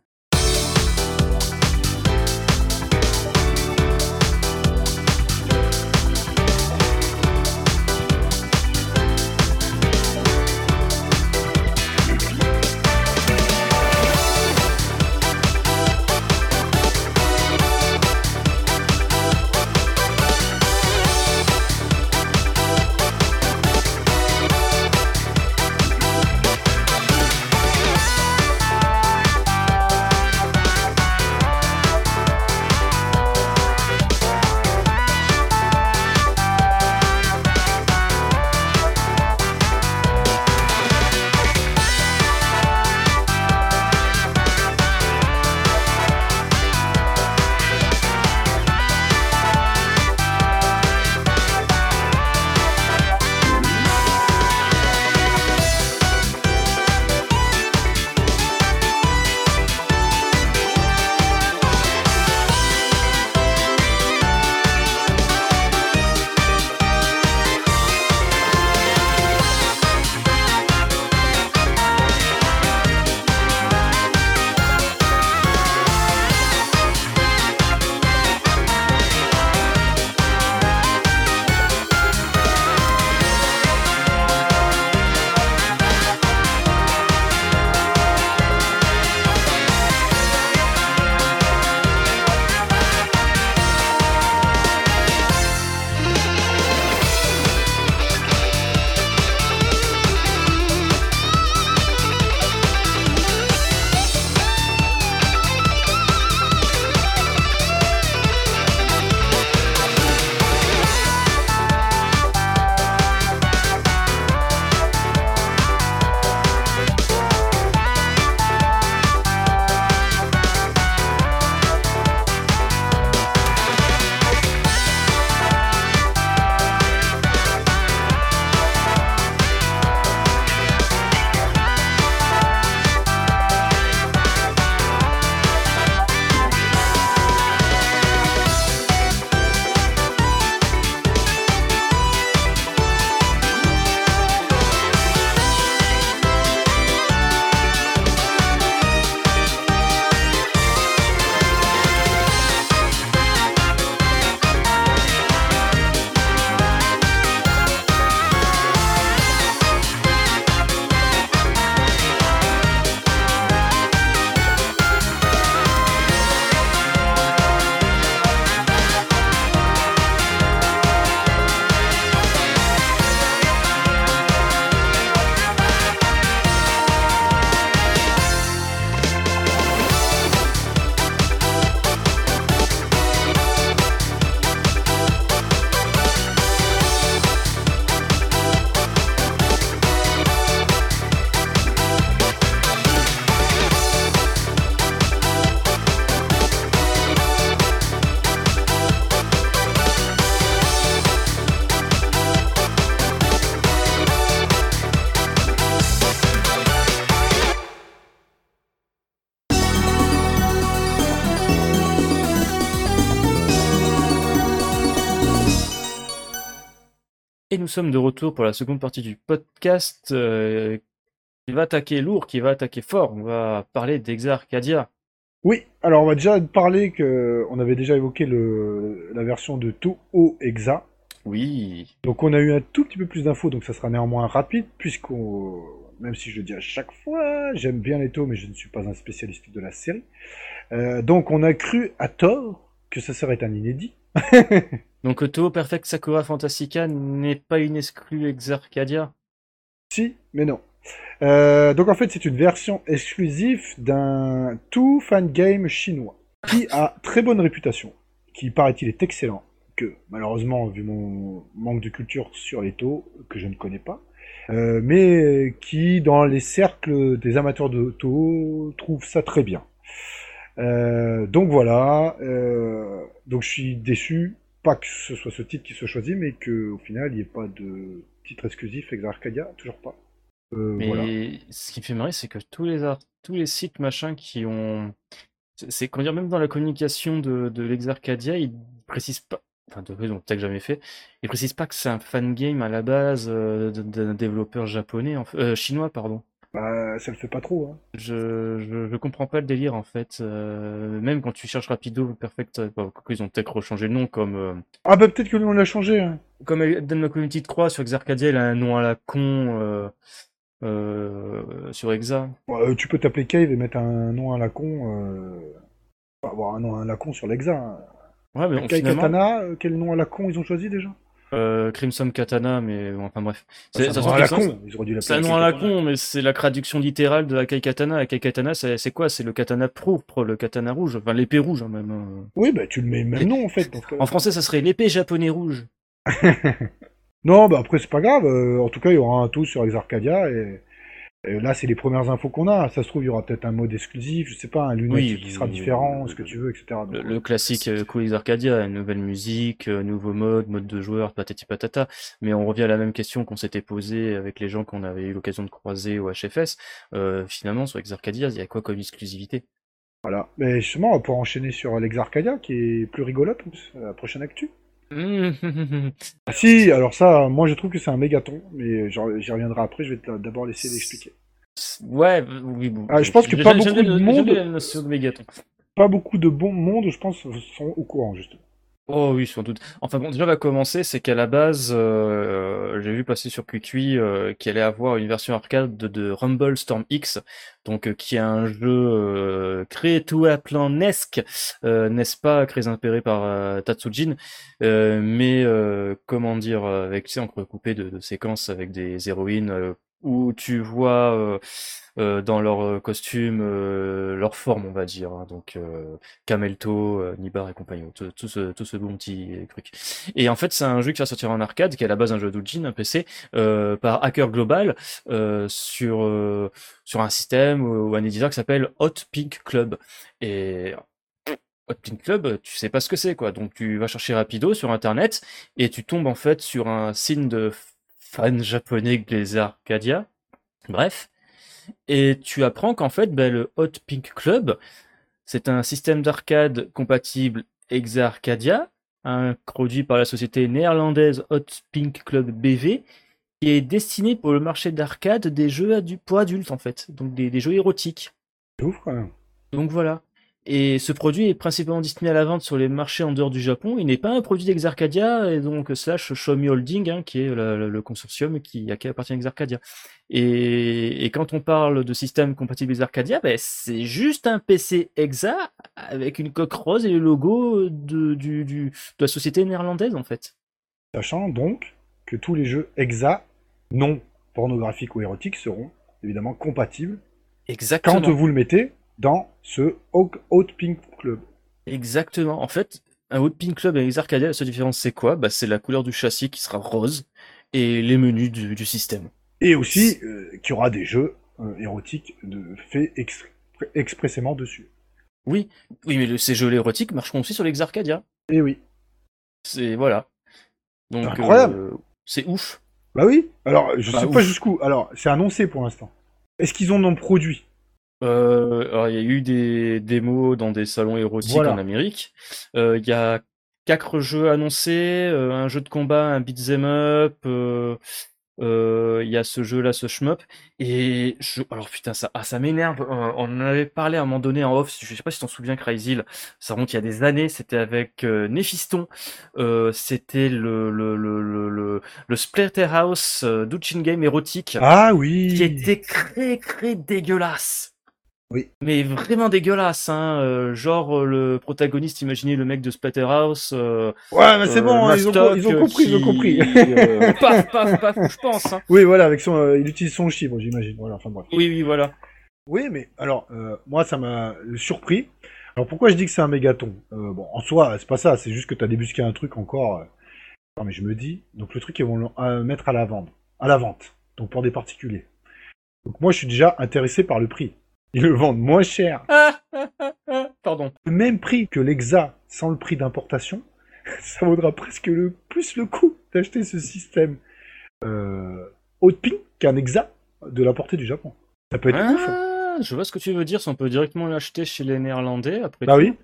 Et nous sommes de retour pour la seconde partie du podcast euh, qui va attaquer lourd, qui va attaquer fort. On va parler d'Exarcadia. Oui, alors on va déjà parler que on avait déjà évoqué le, la version de Toho Exa. Oui. Donc on a eu un tout petit peu plus d'infos, donc ça sera néanmoins rapide, puisqu'on, même si je le dis à chaque fois, j'aime bien les taux, mais je ne suis pas un spécialiste de la série. Euh, donc on a cru à tort que ça serait un inédit. Donc Toho Perfect Sakura Fantastica n'est pas une exclue Exarcadia Si, mais non. Euh, donc en fait, c'est une version exclusive d'un tout fan game chinois qui a très bonne réputation, qui paraît-il est excellent, que malheureusement, vu mon manque de culture sur les taux, que je ne connais pas, euh, mais qui dans les cercles des amateurs de taux trouve ça très bien. Euh, donc voilà, donc je suis déçu, pas que ce soit ce titre qui soit choisi, mais qu'au final il n'y ait pas de titre exclusif Ex Arcadia, toujours pas. Euh, mais ce qui me fait marrer, c'est que tous les, tous les sites machin qui ont. C'est comment dire, même dans la communication de, de l'Ex Arcadia, ils précisent pas. Enfin, de raison, peut-être jamais fait. Ils précisent pas que c'est un fan game à la base d'un développeur japonais, en... chinois, pardon. Bah, ça le fait pas trop. Hein. Je, je, je, comprends pas le délire en fait. Euh, même quand tu cherches Rapido Perfect, euh, bah, ils ont peut-être rechangé le nom comme. Euh, ah bah peut-être que nous on l'a changé. Hein. Comme dans la community de Croix sur Exarcadia, il a un nom à la con euh, sur Exa. tu peux t'appeler Cave et mettre un nom à la con. avoir un nom à la con sur l'Exa. Hein. Ouais, mais finalement... Katana, quel nom à la con ils ont choisi déjà? Euh, Crimson Katana, mais bon, enfin bref. C'est un nom à la con. C'est un nom à la con, mais c'est la traduction littérale de Akai Katana. Akai Katana, c'est quoi? C'est le katana pourpre, le katana rouge, enfin l'épée rouge hein, même. Hein. Oui, bah tu le mets même nom en fait. En français, ça serait l'épée japonais rouge. non, bah après c'est pas grave. Euh, en tout cas, il y aura un tout sur les Arcadia et là, c'est les premières infos qu'on a. Ça se trouve, il y aura peut-être un mode exclusif, je sais pas, un lunette qui sera différent, ce que tu veux, etc. le, classique euh, Cool Arcadia, nouvelle musique, euh, nouveau mode, mode de joueur, patati patata. Mais on revient à la même question qu'on s'était posée avec les gens qu'on avait eu l'occasion de croiser au HFS. Euh, finalement, sur Exarcadia, il y a quoi comme exclusivité? Voilà. Mais justement, on va pouvoir enchaîner sur l'Exarcadia, qui est plus rigolote, la prochaine actu. Ah si, alors ça, moi je trouve que c'est un mégaton, mais j'y reviendrai après, je vais d'abord laisser l'expliquer. Ouais, oui, bon. Ah, je pense que pas beaucoup de monde. Pas beaucoup de bon monde, je pense, sont au courant, justement. Oh oui, sans doute. Enfin bon, déjà on va commencer, c'est qu'à la base, euh, j'ai vu passer sur QQI euh, qu'il allait avoir une version arcade de, Rumble Storm X, donc euh, qui est un jeu euh, créé tout à plan Nesque, n'est-ce pas, très inspiré par Tatsujin, mais comment dire, avec tu sais, recoupé de, de séquences avec des héroïnes où tu vois euh, euh, dans leur euh, costume leur forme, on va dire. Hein. donc Camelto, Nibar et compagnie, tout, ce, tout ce bon petit truc. Et en fait, c'est un jeu qui va sortir en arcade, qui est à la base un jeu d'Ujin, un PC, par Hacker Global, sur, sur un système ou un éditeur qui s'appelle Hot Pink Club. Et Hot Pink Club, tu sais pas ce que c'est, quoi. Donc tu vas chercher rapido sur internet et tu tombes en fait sur un signe de fan japonais les Arcadia. Bref. Et tu apprends qu'en fait, ben, le Hot Pink Club, c'est un système d'arcade compatible Exa Arcadia, produit par la société néerlandaise Hot Pink Club BV, qui est destiné pour le marché d'arcade des jeux pour adultes, en fait. Donc des, des jeux érotiques. Ouf. Donc voilà. Et ce produit est principalement destiné à la vente sur les marchés en dehors du Japon. Il n'est pas un produit d'Exarcadia, et donc slash Xiaomi Holding, hein, qui est le, consortium qui, appartient à Exarcadia. Et, quand on parle de système compatible Exarcadia, ben, c'est juste un PC Exa avec une coque rose et le logo de, du, de la société néerlandaise, en fait. Sachant donc que tous les jeux Exa non pornographiques ou érotiques seront évidemment compatibles Exactement. quand vous le mettez dans ce Hot Pink Club. Exactement. En fait, un Hot Pink Club avec les Arcadia, la seule différence c'est quoi? Bah, C'est la couleur du châssis qui sera rose et les menus du, système. Et aussi euh, qu'il y aura des jeux euh, érotiques de, faits expressément dessus. Oui, oui, mais ces jeux érotiques marcheront aussi sur les Arcadia. Et oui. C'est voilà. Donc incroyable. Euh, c'est ouf. Bah oui. Alors je bah sais pas jusqu'où. Alors c'est annoncé pour l'instant. Est-ce qu'ils en ont produit? Euh, alors il y a eu des démos dans des salons érotiques en Amérique. Euh, il y a quatre jeux annoncés, euh, un jeu de combat, un beat'em up. Il y a ce jeu-là, ce shmup. Et je... alors putain, ça, ah, ça m'énerve. on en avait parlé à un moment donné en off. Je sais pas si t'en souviens, Crazy. Ça remonte il y a des années. C'était avec Néphiston. C'était le le le le le, le Splatterhouse Game érotique. Ah oui. Qui était très très dégueulasse. Oui. Mais vraiment dégueulasse, hein. euh, genre euh, le protagoniste, imaginez le mec de Splatterhouse. Euh, Ouais, mais c'est euh, bon, hein, ils, ont, Mastoc, ils ont compris, ils ont compris. paf, paf, paf, je pense. Hein. oui, voilà, avec son, il utilise son chiffre, j'imagine. Voilà, enfin bref. Oui, oui, voilà. Oui, mais alors, moi, ça m'a surpris. Alors, pourquoi je dis que c'est un mégaton? Bon, en soi, c'est pas ça, c'est juste que t'as débusqué un truc encore. Non, mais je me dis, donc le truc, ils vont le mettre à la vente. À la vente. Donc, pour des particuliers. Donc, moi, je suis déjà intéressé par le prix. Ils le vendent moins cher. Pardon. Le même prix que l'Exa sans le prix d'importation. ça vaudra presque le plus le coût d'acheter ce système euh, haut de ping qu'un Exa de la portée du Japon. Ça peut être ouf. hein. Ah, je vois ce que tu veux dire. Si on peut directement l'acheter chez les Néerlandais après. Bah tout. oui.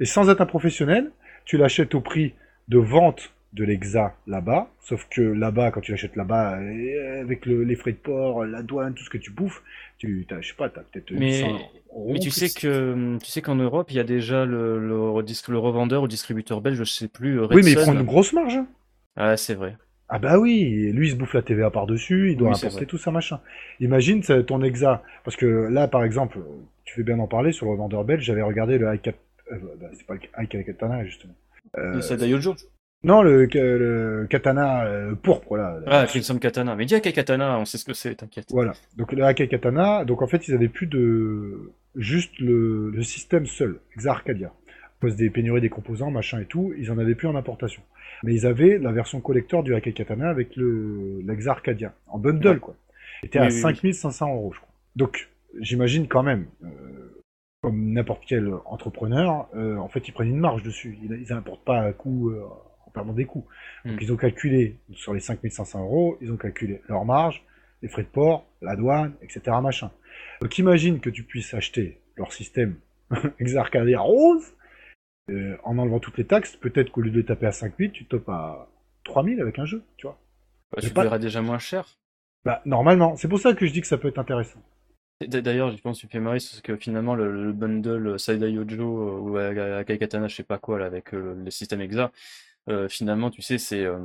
Et sans être un professionnel, tu l'achètes au prix de vente de l'Exa là-bas. Sauf que là-bas, quand tu l'achètes là-bas, euh, avec le- les frais de port, la douane, tout ce que tu bouffes, tu, je sais pas, t'as peut-être Mais- 800 euros Mais tu sais que tu sais qu'en Europe, il y a déjà le, le, redis- le revendeur ou distributeur belge, je sais plus. euh, Oui, mais il prend une grosse marge. Ah, c'est vrai. Ah bah oui, et lui il se bouffe la TVA par-dessus, il doit Oui, apporter tout ça machin. Imagine c'est ton exa, parce que là par exemple, tu fais bien en parler sur le revendeur belge, j'avais regardé le i4, euh, bah, c'est pas le i4 Katana justement. Euh, Le Sadayojo. Non, le, le Katana euh, pourpre là. Ah, Crimson Katana. Mais dis quel Katana, on sait ce que c'est, t'inquiète. Voilà, donc le AK Katana, donc en fait ils avaient plus de juste le, le système seul, Exa Arcadia. À cause des pénuries des composants, machin et tout, ils en avaient plus en importation. Mais ils avaient la version collector du AK Katana avec le l'Exa Arcadia, en bundle Ouais. quoi. C'était Oui, à oui, oui. 5500 euros je crois. Donc j'imagine quand même, euh, comme n'importe quel entrepreneur, euh, en fait ils prennent une marge dessus, ils, ils importent pas à coût, perdant des coûts. Donc Hmm. ils ont calculé sur les 5500 euros, ils ont calculé leur marge, les frais de port, la douane, etc. machin. Donc imagine que tu puisses acheter leur système Exarcadia rose, euh, en enlevant toutes les taxes, peut-être qu'au lieu de taper à 5000, tu topes à 3000 avec un jeu, tu vois. Bah, tu pas- paieras déjà moins cher. Bah normalement, c'est pour ça que je dis que ça peut être intéressant. D'ailleurs, je pense que fais marrer, parce que finalement, le, le bundle Sadayojo euh, ou Akai Katana, je sais pas quoi, là, avec euh, les systèmes EXA, euh, finalement, tu sais, c'est. euh,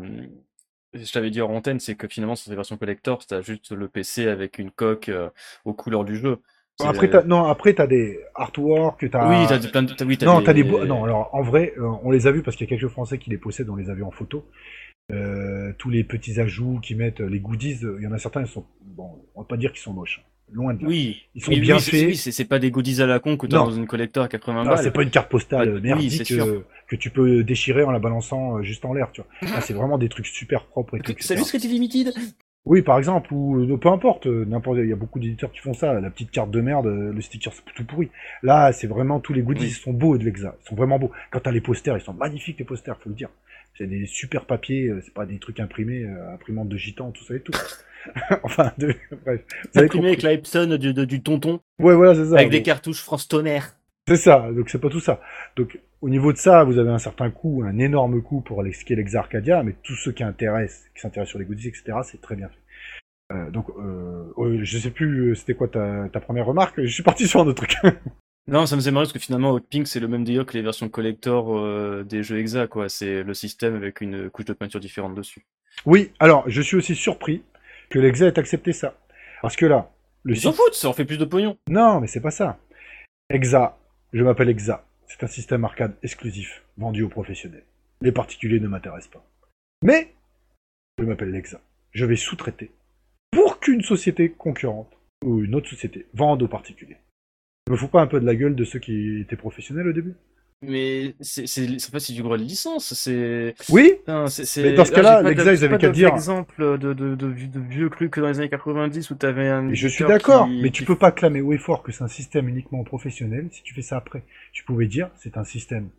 je t'avais dit en antenne, c'est que finalement, sur ces versions collector, t'as juste le PC avec une coque euh, aux couleurs du jeu. Après t'as, non, après t'as des artworks, t'as. Oui, t'as plein de. t'as- Oui, t'as Non, des... t'as des non, alors en vrai, on les a vus parce qu'il y a quelques Français qui les possèdent, on les a vus en photo. Tous les petits ajouts qui mettent les goodies, il y en a certains, ils sont bon, on va pas dire qu'ils sont moches, loin de là. Oui, Ils sont oui, bien oui, c'est- faits. oui, c'est pas des goodies à la con que t'as Non. dans une collector à 80 Ah, balles. c'est pas une carte postale merdique euh, que tu peux déchirer en la balançant euh, juste en l'air, tu vois. Là, c'est vraiment des trucs super propres et tout. Salut. Creative Limited Oui, par exemple, ou euh, peu importe, n'importe, il y a beaucoup d'éditeurs qui font ça. La petite carte de merde, le sticker c'est tout pourri. Là, c'est vraiment tous les goodies, Oui. ils sont beaux de l'Exa, ils sont vraiment beaux. Quand t'as les posters, ils sont magnifiques les posters, faut le dire. C'est des super papiers, euh, c'est pas des trucs imprimés, euh, imprimantes de gitan, tout ça et tout. enfin, de... bref. Imprimé avec compris. l'Epson du, tonton, Ouais, voilà, c'est ça. avec des cartouches France Tonnerre. C'est ça, donc c'est pas tout ça. Donc au niveau de ça, vous avez un certain coût, un énorme coût pour aller skier l'Exa Arcadia, mais tous ceux qui intéressent, qui s'intéressent sur les goodies, etc., c'est très bien fait. Euh, donc euh, euh, je sais plus, c'était quoi ta, ta première remarque? Je suis parti sur un autre truc. Non, ça me faisait marrer parce que finalement, Hot Pink, c'est le même délire que les versions collector euh, des jeux EXA, quoi. C'est le système avec une couche de peinture différente dessus. oui, alors je suis aussi surpris que l'Exa ait accepté ça, parce que là, le Ils s'en site- foutent, ça en fait plus de pognon. Non, mais c'est pas ça. Exa, je m'appelle Exa. C'est un système arcade exclusif, vendu aux professionnels. Les particuliers ne m'intéressent pas. Mais, je m'appelle Lexa. Je vais sous-traiter pour qu'une société concurrente ou une autre société vende aux particuliers. Je me fous pas un peu de la gueule de ceux qui étaient professionnels au début Mais c'est, c'est, en fait, c'est du droit de licence. C'est, Oui, c'est. Mais dans ce là, cas-là, de- ils avaient qu'à dire- exemples de, de, de, de vieux trucs que dans les années 90 où t'avais un. mais je suis d'accord, qui- mais tu peux pas clamer haut et fort que c'est un système uniquement professionnel si tu fais ça après. Tu pouvais dire c'est un système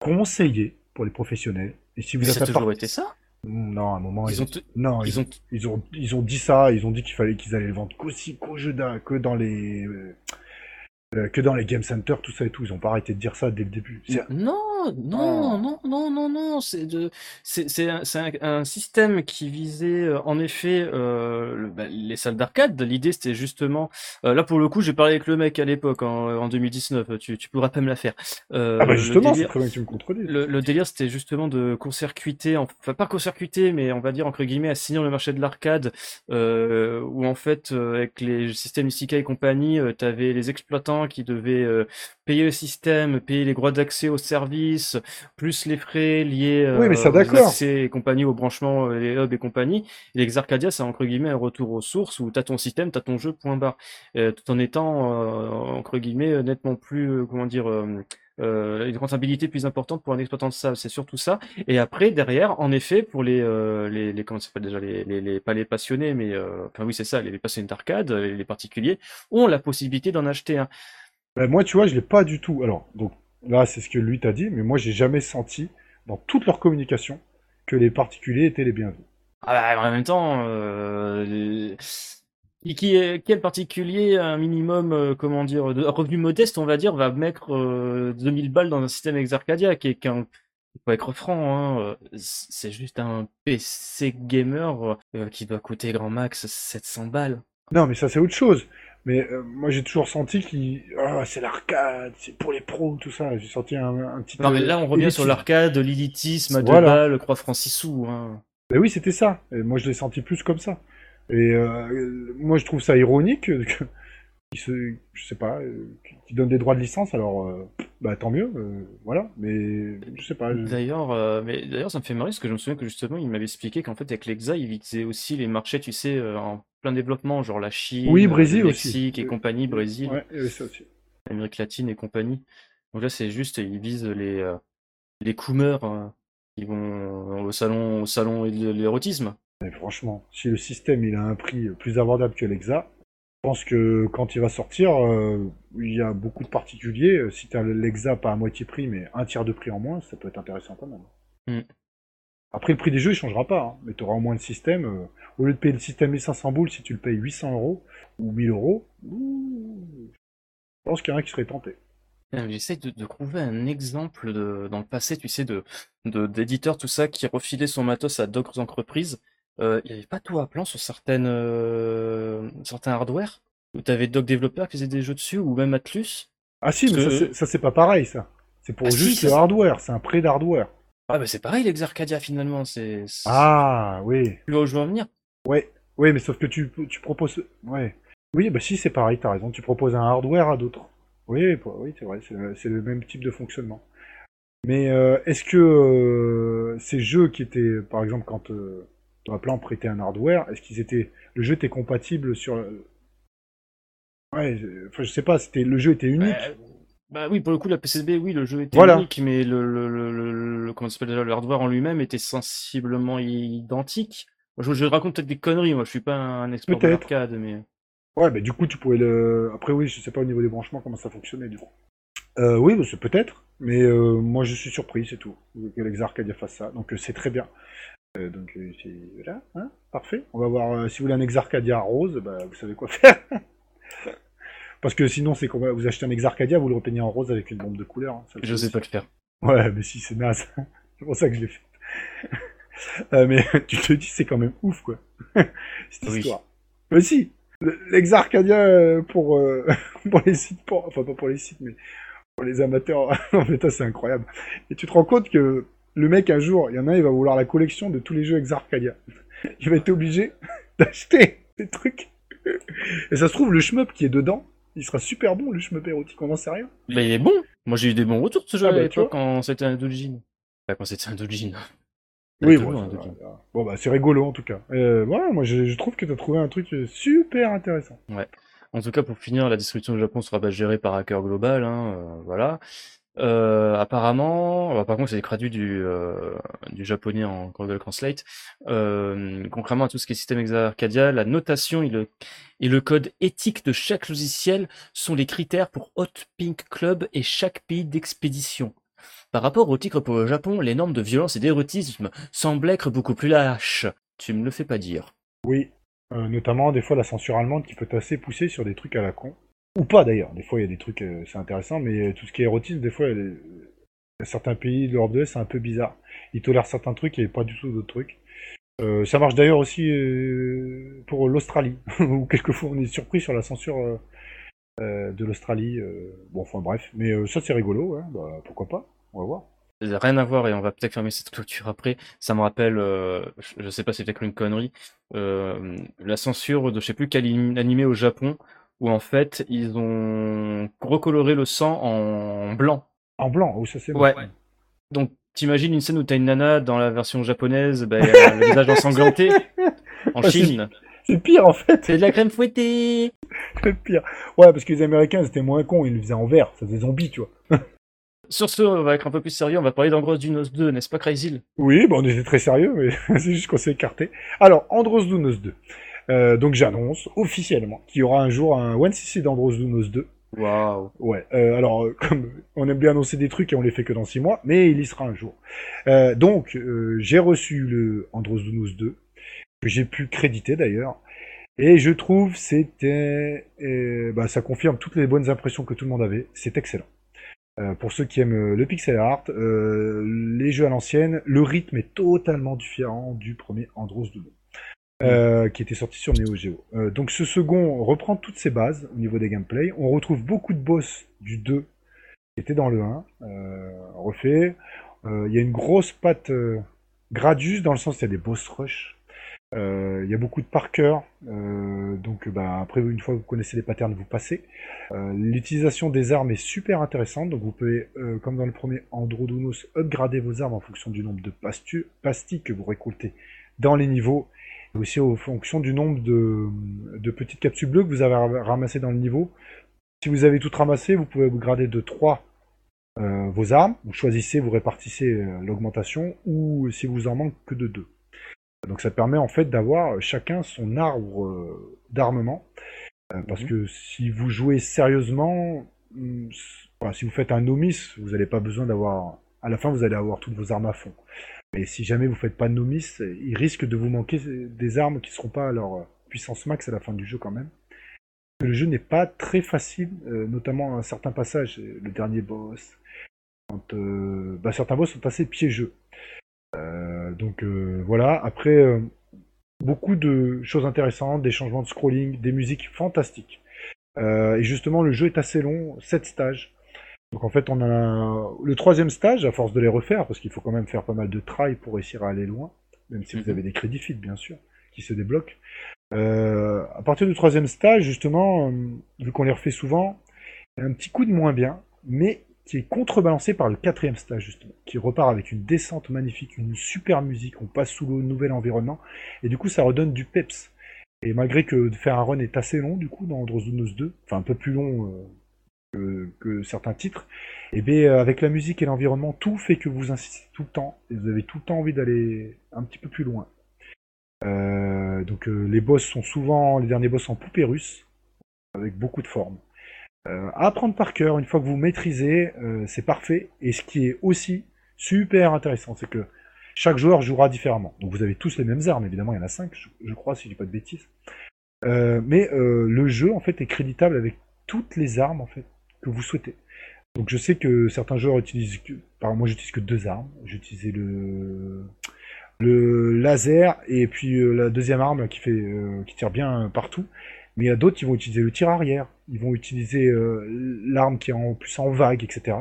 conseillé pour les professionnels. Et si vous Ça êtes a toujours part- été ça? Non, à un moment, Ils ont, t- Non, ils ont, Ils ont, ils ont dit ça, ils ont dit qu'il fallait qu'ils allaient le vendre qu'aussi qu'au jeu que dans les, euh, que dans les game center, tout ça et tout. Ils ont pas arrêté de dire ça dès le début. Non. Non, non, non, non, non, c'est de, c'est, c'est un, système qui visait euh, en effet euh, le- bah, les salles d'arcade. L'idée c'était justement, euh, là pour le coup j'ai parlé avec le mec à l'époque en, en 2019. Tu, tu pourras pas me la faire. Ah bah justement, c'est délire- très bien que tu me. Le, le délire, c'était justement de court-circuiter, enfin pas court-circuiter, mais on va dire entre guillemets assigner le marché de l'arcade, où en fait avec les systèmes Isekai et compagnie, euh, t'avais les exploitants qui devaient payer le système, payer les droits d'accès au service, plus les frais liés Oui, mais ça, aux accès et compagnie, au branchement, euh, les hubs et compagnie. Et l'Exarcadia, c'est entre guillemets un retour aux sources où t'as ton système, t'as ton jeu, point barre. Euh, tout en étant, euh, entre guillemets, nettement plus, euh, comment dire, euh, euh, une rentabilité plus importante pour un exploitant de salle. C'est surtout ça. Et après, derrière, en effet, pour les, euh, les, les comment ça s'appelle déjà, les, les, les, pas les passionnés, mais, euh, enfin oui, c'est ça, les, les passionnés d'arcade, les, les particuliers, ont la possibilité d'en acheter un. Ben, moi, tu vois, je l'ai pas du tout. Alors, donc là, c'est ce que lui t'a dit, mais moi, j'ai jamais senti dans toute leur communication que les particuliers étaient les bienvenus. Ah bah, en même temps, euh, qui, quel particulier, un minimum, euh, comment dire, de revenu modeste, on va dire, va mettre euh, 2000 balles dans un système Exarcadia, qui est qu'un, faut être franc, hein, euh, c'est juste un PC gamer euh, qui doit coûter grand max 700 balles. Non, mais ça, c'est autre chose. Mais euh, moi, j'ai toujours senti qu'il. Ah, c'est l'arcade, c'est pour les pros, tout ça. J'ai senti un, un petit. Non mais là on revient sur l'arcade, l'élitisme à Voilà. balles, croix francisou. Hein. Ben oui, c'était ça. Et moi, je l'ai senti plus comme ça. Et euh, moi, je trouve ça ironique que, se, je sais pas, euh, qu'ils donnent des droits de licence. Alors, euh, bah tant mieux, euh, voilà. Mais je sais pas. je- D'ailleurs, mais d'ailleurs, ça me fait marrer parce que je me souviens que justement, il m'avait expliqué qu'en fait, avec l'Exa, il visait aussi les marchés, tu sais, en plein développement, genre la Chine, Oui, euh, Brésil le aussi. Mexique et compagnie, Brésil, Ouais, ça aussi. Amérique latine et compagnie. Donc là, c'est juste, ils visent les euh, les coumeurs euh, qui vont au salon, au salon et de l'érotisme. Mais franchement, si le système il a un prix plus abordable que l'Exa, je pense que quand il va sortir, euh, il y a beaucoup de particuliers. euh, Si tu as l'Exa pas à moitié prix, mais un tiers de prix en moins, ça peut être intéressant quand même. Mm. Après, le prix des jeux, il changera pas, hein, mais tu auras au moins le système. euh, au lieu de payer le système 1500 boules, si tu le payes 800 euros ou 1000 euros, je pense qu'il y en a qui seraient tentés. Euh, J'essaie de, de trouver un exemple de, dans le passé, tu sais, de, d'éditeurs, tout ça, qui refilaient son matos à d'autres entreprises. Euh, il n'y avait pas tout à plan sur certaines, euh, certains hardware, où tu avais d'autres développeurs qui faisaient des jeux dessus, ou même Atlus? Ah si, mais Parce ça, que- c'est- ça c'est pas pareil, ça. C'est pour Ah juste le hardware, c'est un prêt d'hardware. Ah, bah c'est pareil, l'Exarcadia, finalement, c'est. c'est- Ah, oui. Tu vois où je veux en venir? Ouais, oui, mais sauf que tu, tu proposes. Ouais. Oui, bah si, c'est pareil, t'as raison. Tu proposes un hardware à d'autres. Oui, pour- oui, c'est vrai, c'est le, c'est le même type de fonctionnement. Mais euh, est-ce que euh, ces jeux qui étaient, par exemple, quand euh, ton plan prêtait un hardware, est-ce qu'ils étaient, le jeu était compatible sur, le- ouais, je- enfin je sais pas, c'était le jeu était unique. Bah, bah oui, pour le coup, la PCB, oui, le jeu était Voilà. unique, mais le, le, le, le- comment s'appelle déjà, le hardware en lui-même était sensiblement identique. Je, je raconte peut-être des conneries, moi, je suis pas un expert de l'arcade, mais. Ouais, mais du coup, tu pouvais le. Après, oui, je sais pas au niveau des branchements comment ça fonctionnait, du coup. Euh, oui, bah, c'est peut-être, mais euh, moi je suis surpris, c'est tout, que l'Exarcadia fasse ça, donc euh, c'est très bien. Euh, donc euh, c'est voilà, hein, parfait. On va voir euh, si vous voulez un Exarcadia rose, bah, vous savez quoi faire. Parce que sinon, c'est qu'on va vous achetez un Exarcadia, vous le repeignez en rose avec une bombe de couleur. hein, Je sais pas le faire. Ouais, mais si, c'est naze. c'est pour ça que je l'ai fait. Euh, mais tu te dis, c'est quand même ouf, quoi. Cette Oui. histoire. Mais si, le- l'Exarcadia euh, pour, euh, pour les sites, pour- enfin pas pour les sites, mais pour les amateurs, en fait, c'est incroyable. Et tu te rends compte que le mec, un jour, il y en a, il va vouloir la collection de tous les jeux Exarcadia. Il va être obligé d'acheter des trucs. Et ça se trouve, le shmup qui est dedans, il sera super bon, le shmup érotique, on n'en sait rien. Mais il est bon. Moi, j'ai eu des bons retours de ce jeu Ah à bah, l'époque quand c'était un doujin. Enfin, quand c'était un doujin. Oui, bon, loin, bon bah c'est rigolo en tout cas. Euh, voilà, moi je, je trouve que t'as trouvé un truc euh, super intéressant. En tout cas, pour finir, la distribution au Japon sera pas gérée par Hacker Global, hein, euh, voilà. Euh, apparemment, alors, par contre, c'est traduit du, euh, du japonais en Google Translate. Euh, contrairement à tout ce qui est système Exarcadia, la notation et le, code éthique de chaque logiciel sont les critères pour Hot Pink Club et chaque pays d'expédition. Par rapport au titre pour le Japon, les normes de violence et d'érotisme semblent être beaucoup plus lâches. Tu me le fais pas dire. Oui, euh, notamment des fois la censure allemande qui peut assez poussée sur des trucs à la con. Ou pas d'ailleurs, des fois il y a des trucs, euh, c'est intéressant, mais euh, tout ce qui est érotisme, des fois y a certains pays de l'Europe de l'Est, c'est un peu bizarre. Ils tolèrent certains trucs et pas du tout d'autres trucs. Euh, ça marche d'ailleurs aussi euh, pour l'Australie, où quelquefois on est surpris sur la censure euh, euh, de l'Australie. euh, bon, enfin bref, mais euh, ça c'est rigolo, ouais, bah, pourquoi pas, on va voir. Rien à voir et on va peut-être fermer cette clôture après. Ça me rappelle, euh, je, sais pas si c'est peut-être une connerie, euh, la censure de je sais plus quel anim- animé au Japon où en fait ils ont recoloré le sang en blanc. En blanc, oh ça c'est Ouais. Donc t'imagines une scène où t'as une nana dans la version japonaise, bah, le visage ensanglanté en Chine. C'est pire en fait, C'est de la crème fouettée. c'est pire. Ouais, parce que les Américains c'était moins con, ils le faisaient en vert, ça faisait zombie, tu vois. Sur ce, on va être un peu plus sérieux, on va parler d'Andros Dunos 2, n'est-ce pas Crazy Oui, bon, on était très sérieux, mais c'est juste qu'on s'est écarté. Alors, Andros Dunos 2. Euh, donc j'annonce officiellement qu'il y aura un jour un 1cc d'Andros Dunos 2. Waouh. Ouais, euh, alors euh, comme on aime bien annoncer des trucs et on les fait que dans six mois, mais il y sera un jour. Euh, donc euh, j'ai reçu le Andros Dunos 2 que j'ai pu créditer d'ailleurs, et je trouve c'était, bah, ça confirme toutes les bonnes impressions que tout le monde avait. C'est excellent. Euh, pour ceux qui aiment le pixel art, euh, les jeux à l'ancienne, le rythme est totalement différent du premier Andros Dunos. Euh, qui était sorti sur Neo Geo. Euh, donc ce second reprend toutes ses bases au niveau des gameplay. On retrouve beaucoup de boss du 2 qui étaient dans le 1, euh, refait. Il y a une grosse patte Gradius dans le sens qu'il y a des boss rush. Il y a beaucoup de par cœur. Donc bah, après, une fois que vous connaissez les patterns, vous passez. L'utilisation des armes est super intéressante. Donc vous pouvez, comme dans le premier Androdunos, upgrader vos armes en fonction du nombre de pastilles que vous récoltez dans les niveaux aussi en fonction du nombre de, de petites capsules bleues que vous avez ra- ramassées dans le niveau. Si vous avez tout ramassé, vous pouvez upgrader de 3 euh, vos armes. Vous choisissez, vous répartissez euh, l'augmentation, ou si vous en manque que de 2. Donc ça permet en fait d'avoir chacun son arbre euh, d'armement. Euh, parce Mhm. que si vous jouez sérieusement, voilà, si vous faites un novice, vous n'avez pas besoin d'avoir... À la fin, vous allez avoir toutes vos armes à fond. Mais si jamais vous faites pas de novice, il risque de vous manquer des armes qui seront pas à leur puissance max à la fin du jeu quand même. Le jeu n'est pas très facile, euh, notamment à certains passages, le dernier boss. Euh, bah, certains boss sont assez piégeux. Euh, donc voilà, après beaucoup de choses intéressantes, des changements de scrolling, des musiques fantastiques. Et justement, le jeu est assez long, 7 stages. Donc en fait, on a le troisième stage, à force de les refaire, parce qu'il faut quand même faire pas mal de try pour réussir à aller loin, même si vous Mhm. avez des crédits feed, bien sûr, qui se débloquent. Euh, à partir du troisième stage, justement, euh, vu qu'on les refait souvent, il y a un petit coup de moins bien, mais qui est contrebalancé par le quatrième stage, justement, qui repart avec une descente magnifique, une super musique, on passe sous l'eau, nouvel environnement, et du coup, ça redonne du peps. Et malgré que de faire un run est assez long, du coup, dans Androzonos 2, enfin un peu plus long euh, que, certains titres, et bien avec la musique et l'environnement, tout fait que vous insistez tout le temps, et vous avez tout le temps envie d'aller un petit peu plus loin. Euh, donc euh, les boss sont souvent les derniers boss en poupée russe, avec beaucoup de formes. Euh, apprendre par cœur, une fois que vous maîtrisez, euh, c'est parfait. Et ce qui est aussi super intéressant, c'est que chaque joueur jouera différemment. Donc vous avez tous les mêmes armes, évidemment, il y en a 5, je, je crois, si je dis pas de bêtises. Euh, mais euh, le jeu, en fait, est créditable avec toutes les armes, en fait, que vous souhaitez. Donc je sais que certains joueurs utilisent, moi j'utilise que deux armes. J'utilisais le le laser et puis euh, la deuxième arme qui fait euh, qui tire bien partout. Mais il y a d'autres qui vont utiliser le tir arrière. Ils vont utiliser euh, l'arme qui est en plus en vague, etc.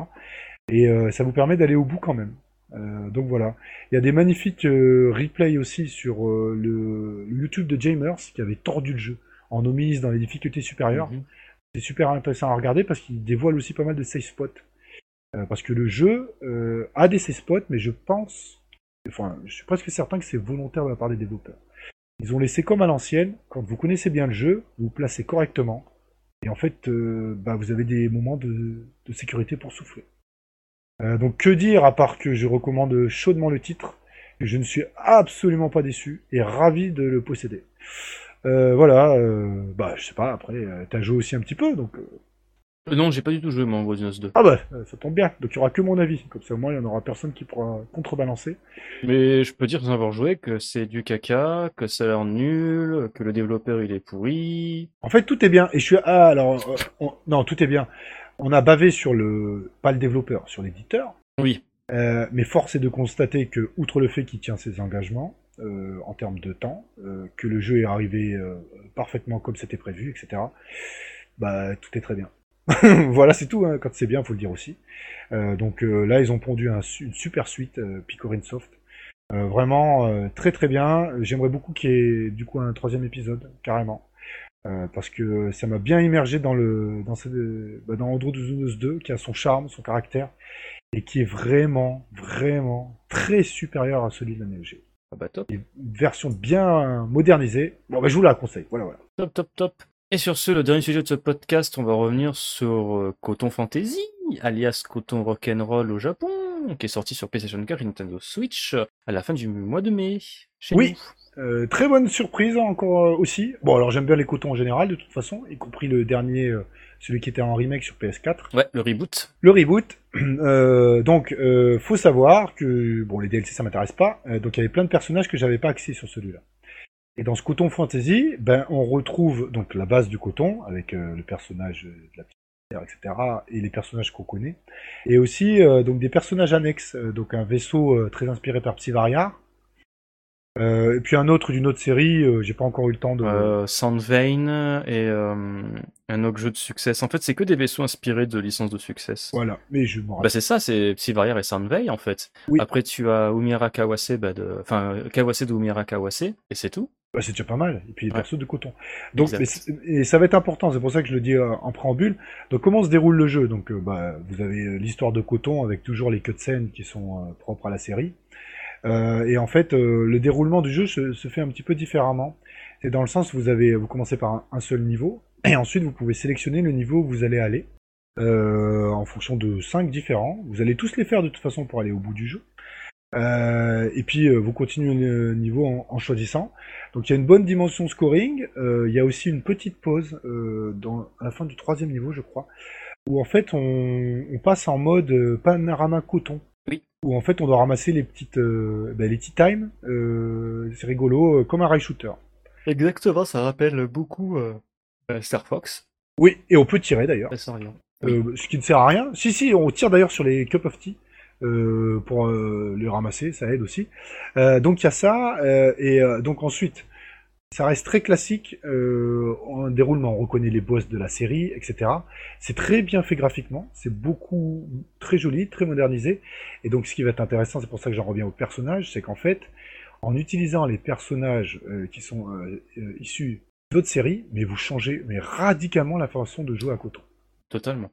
Et euh, ça vous permet d'aller au bout quand même. Euh, donc voilà. Il y a des magnifiques euh, replays aussi sur euh, le, le YouTube de Jamers qui avait tordu le jeu en omise dans les difficultés supérieures. Mhm. C'est super intéressant à regarder parce qu'il dévoile aussi pas mal de safe spots. Euh, parce que le jeu euh, a des safe spots, mais je pense, enfin, je suis presque certain que c'est volontaire de la part des développeurs. Ils ont laissé comme à l'ancienne, quand vous connaissez bien le jeu, vous placez correctement, et en fait, euh, bah, vous avez des moments de, de sécurité pour souffler. Donc que dire à part que je recommande chaudement le titre, que je ne suis absolument pas déçu et ravi de le posséder. Euh, voilà, euh, bah je sais pas, après euh, t'as joué aussi un petit peu, donc Non, j'ai pas du tout joué, en Dinos 2. ah bah ça tombe bien, donc il y aura que mon avis, comme ça au moins il y en aura personne qui pourra contrebalancer. Mais je peux dire sans avoir joué que c'est du caca, que ça a l'air nul, que le développeur il est pourri. En fait tout est bien, et je suis ah alors euh, on- non tout est bien. On a bavé sur le pas le développeur, sur l'éditeur, Oui. Euh, mais force est de constater que, outre le fait qu'il tient ses engagements euh, en termes de temps, euh, que le jeu est arrivé euh, parfaitement comme c'était prévu, etc., bah tout est très bien. voilà, c'est tout. Hein. Quand c'est bien, faut le dire aussi. Donc là, ils ont pondu une super suite, Picorin Soft. Vraiment très très bien. J'aimerais beaucoup qu'il y ait du coup un troisième épisode, carrément. Parce que ça m'a bien immergé dans le dans, ce, bah, dans Andrew 2 qui a son charme, son caractère et qui est vraiment vraiment très supérieur à celui de la Geo. Ah bah top. Une version bien modernisée. Bon bah je vous la conseille. Voilà voilà. Top top top. Et sur ce, le dernier sujet de ce podcast, on va revenir sur euh, Coton Fantasy, alias Coton Rock'n'Roll au Japon, qui est sorti sur PlayStation 4 et Nintendo Switch à la fin du mois de mai. Chez Oui. nous. Euh, très bonne surprise encore euh, aussi. Bon alors j'aime bien les cotons en général de toute façon, y compris le dernier, euh, celui qui était en remake sur PS4. Ouais, le reboot. Le reboot. Euh, donc, euh, faut savoir que bon, les DLC ça m'intéresse pas. Euh, donc, il y avait plein de personnages que j'avais pas accès sur celui-là. Et dans ce coton fantasy, ben, on retrouve donc la base du coton avec le personnage de la petite etc. et les personnages qu'on connaît. Et aussi donc des personnages annexes. donc un vaisseau très inspiré par Psyvaria. Euh, et puis un autre d'une autre série. euh, J'ai pas encore eu le temps de. Euh, Sandvane et euh, un autre jeu de succès. En fait, c'est que des vaisseaux inspirés de licences de succès. Voilà. Mais je m'en Bah c'est ça, c'est Psyvarrier et Sandvane en fait. Oui. Après tu as Umira Kawase, bah, de... enfin Kawase de Umira Kawase, et c'est tout. Bah, c'est déjà pas mal. Et puis les Ouais. persos de coton. Donc, et ça va être important. C'est pour ça que je le dis euh, en préambule. Donc, comment se déroule le jeu? Donc, bah, vous avez l'histoire de coton avec toujours les cutscenes qui sont propres à la série. Euh, et en fait, euh, le déroulement du jeu se, se fait un petit peu différemment. C'est dans le sens vous avez, vous commencez par un, seul niveau, et ensuite vous pouvez sélectionner le niveau où vous allez aller euh, en fonction de cinq différents. Vous allez tous les faire de toute façon pour aller au bout du jeu. Euh, et puis euh, vous continuez le niveau en, en choisissant. Donc il y a une bonne dimension scoring. Euh, il y a aussi une petite pause dans, à la fin du troisième niveau, je crois, où en fait on, on passe en mode panorama coton. Oui. Où en fait on doit ramasser les petites euh, ben, les tea time. Euh, c'est rigolo, euh, comme un rail shooter. Exactement, ça rappelle beaucoup euh, Star Fox. Oui, et on peut tirer d'ailleurs. Ça rien. Euh, ce qui ne sert à rien. Si, si, on tire d'ailleurs sur les cup of tea euh, pour euh, les ramasser, ça aide aussi. Euh, donc il y a ça, euh, et euh, donc ensuite, ça reste très classique euh, en déroulement. On reconnaît les boss de la série, etc. C'est très bien fait graphiquement, c'est beaucoup très joli, très modernisé. Et donc ce qui va être intéressant, c'est pour ça que j'en reviens aux personnages, c'est qu'en fait, en utilisant les personnages euh, qui sont euh, euh, issus d'autres séries, mais vous changez mais radicalement la façon de jouer à Coton. Totalement.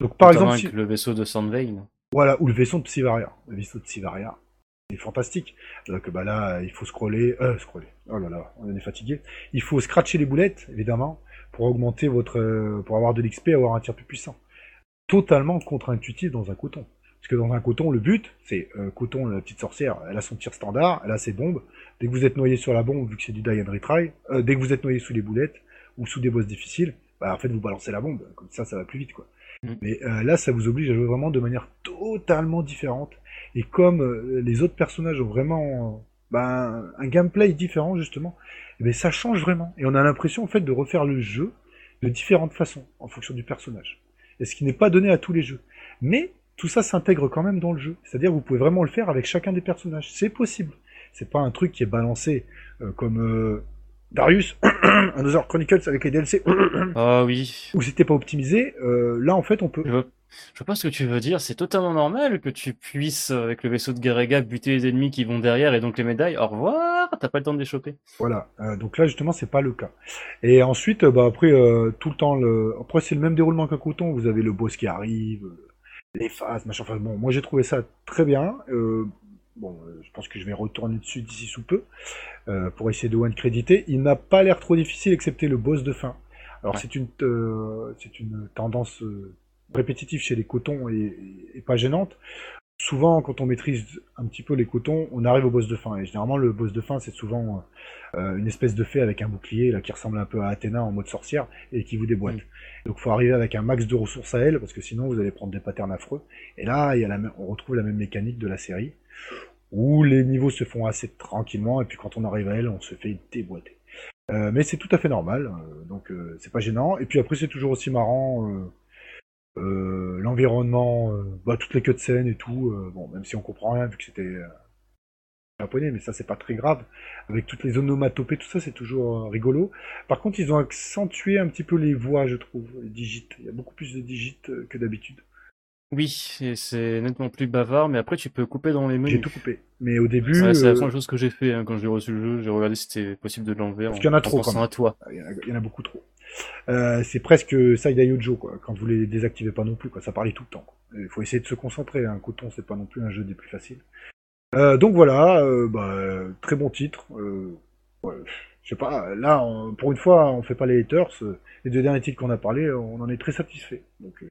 Donc par exemple, si- le vaisseau de Sandvane. voilà, ou le vaisseau de Psyvaria. Le vaisseau de Psyvaria, c'est fantastique. Donc bah là, il faut scroller, euh, scroller. Oh là là, on est fatigué. Il faut scratcher les boulettes, évidemment, pour augmenter votre, euh, pour avoir de l'XP, avoir un tir plus puissant. Totalement contre-intuitif dans un coton. Parce que dans un coton, le but, c'est euh, coton, la petite sorcière, elle a son tir standard, elle a ses bombes. Dès que vous êtes noyé sur la bombe, vu que c'est du die and retry, euh, dès que vous êtes noyé sous les boulettes ou sous des boss difficiles, bah en fait vous balancez la bombe. Comme ça, ça va plus vite, quoi. Mm. Mais euh, là, ça vous oblige à jouer vraiment de manière totalement différente. Et comme euh, les autres personnages ont vraiment ben, un gameplay différent, justement, eh ben, ça change vraiment. Et on a l'impression, en fait, de refaire le jeu de différentes façons, en fonction du personnage. Et ce qui n'est pas donné à tous les jeux. Mais tout ça s'intègre quand même dans le jeu. C'est-à-dire, vous pouvez vraiment le faire avec chacun des personnages. C'est possible. C'est pas un truc qui est balancé euh, comme euh, Darius, Another Chronicles avec les DLC, Ah oui. où c'était pas optimisé. Euh, là, en fait, on peut. Je vois, je ce que tu veux dire. C'est totalement normal que tu puisses, euh, avec le vaisseau de Garega, buter les ennemis qui vont derrière et donc les médailles. Au revoir. T'as pas le temps de les choper. Voilà. Euh, donc là, justement, c'est pas le cas. Et ensuite, bah après, euh, tout le temps, le... après c'est le même déroulement qu'un coton. Vous avez le boss qui arrive, les phases, machin. Enfin bon, moi j'ai trouvé ça très bien. Euh, bon, euh, je pense que je vais retourner dessus d'ici sous peu euh, pour essayer de one créditer. Il n'a pas l'air trop difficile, excepté le boss de fin. Alors Ouais. c'est une, euh, c'est une tendance répétitive chez les cotons et, pas gênante. Souvent, quand on maîtrise un petit peu les cotons, on arrive au boss de fin. Et généralement, le boss de fin, c'est souvent euh, une espèce de fée avec un bouclier là qui ressemble un peu à Athéna en mode sorcière et qui vous déboîte. Mm. Donc, faut arriver avec un max de ressources à elle parce que sinon, vous allez prendre des patterns affreux. Et là, il y a la on retrouve la même mécanique de la série où les niveaux se font assez tranquillement et puis quand on arrive à elle, on se fait déboîter. Euh, mais c'est tout à fait normal, euh, donc euh, c'est pas gênant. Et puis après, c'est toujours aussi marrant. l'environnement, bah, toutes les cutscenes et tout, bon, même si on comprend rien vu que c'était japonais, mais ça c'est pas très grave. Avec toutes les onomatopées, tout ça c'est toujours rigolo. Par contre, ils ont accentué un petit peu les voix, je trouve, les digits. Il y a beaucoup plus de digits euh, que d'habitude. Oui, c'est nettement plus bavard, mais après tu peux couper dans les J'ai menus. tout coupé. Mais au début, Ouais, c'est la première chose que j'ai fait hein, quand j'ai reçu le jeu. J'ai regardé si c'était possible de l'enlever. Parce qu'il y en a trop, quand même. à toi. il y, en a- il y en a beaucoup trop. Euh, c'est presque Side Yojo, quoi, quand vous les désactivez pas non plus, quoi. Ça parlait tout le temps. Il faut essayer de se concentrer. Un coton, c'est pas non plus un jeu des plus faciles. Euh, donc voilà, euh, bah, très bon titre. Euh, ouais, je sais pas, là, on- pour une fois, on fait pas les haters. Les deux derniers titres qu'on a parlé, on en est très satisfait. Donc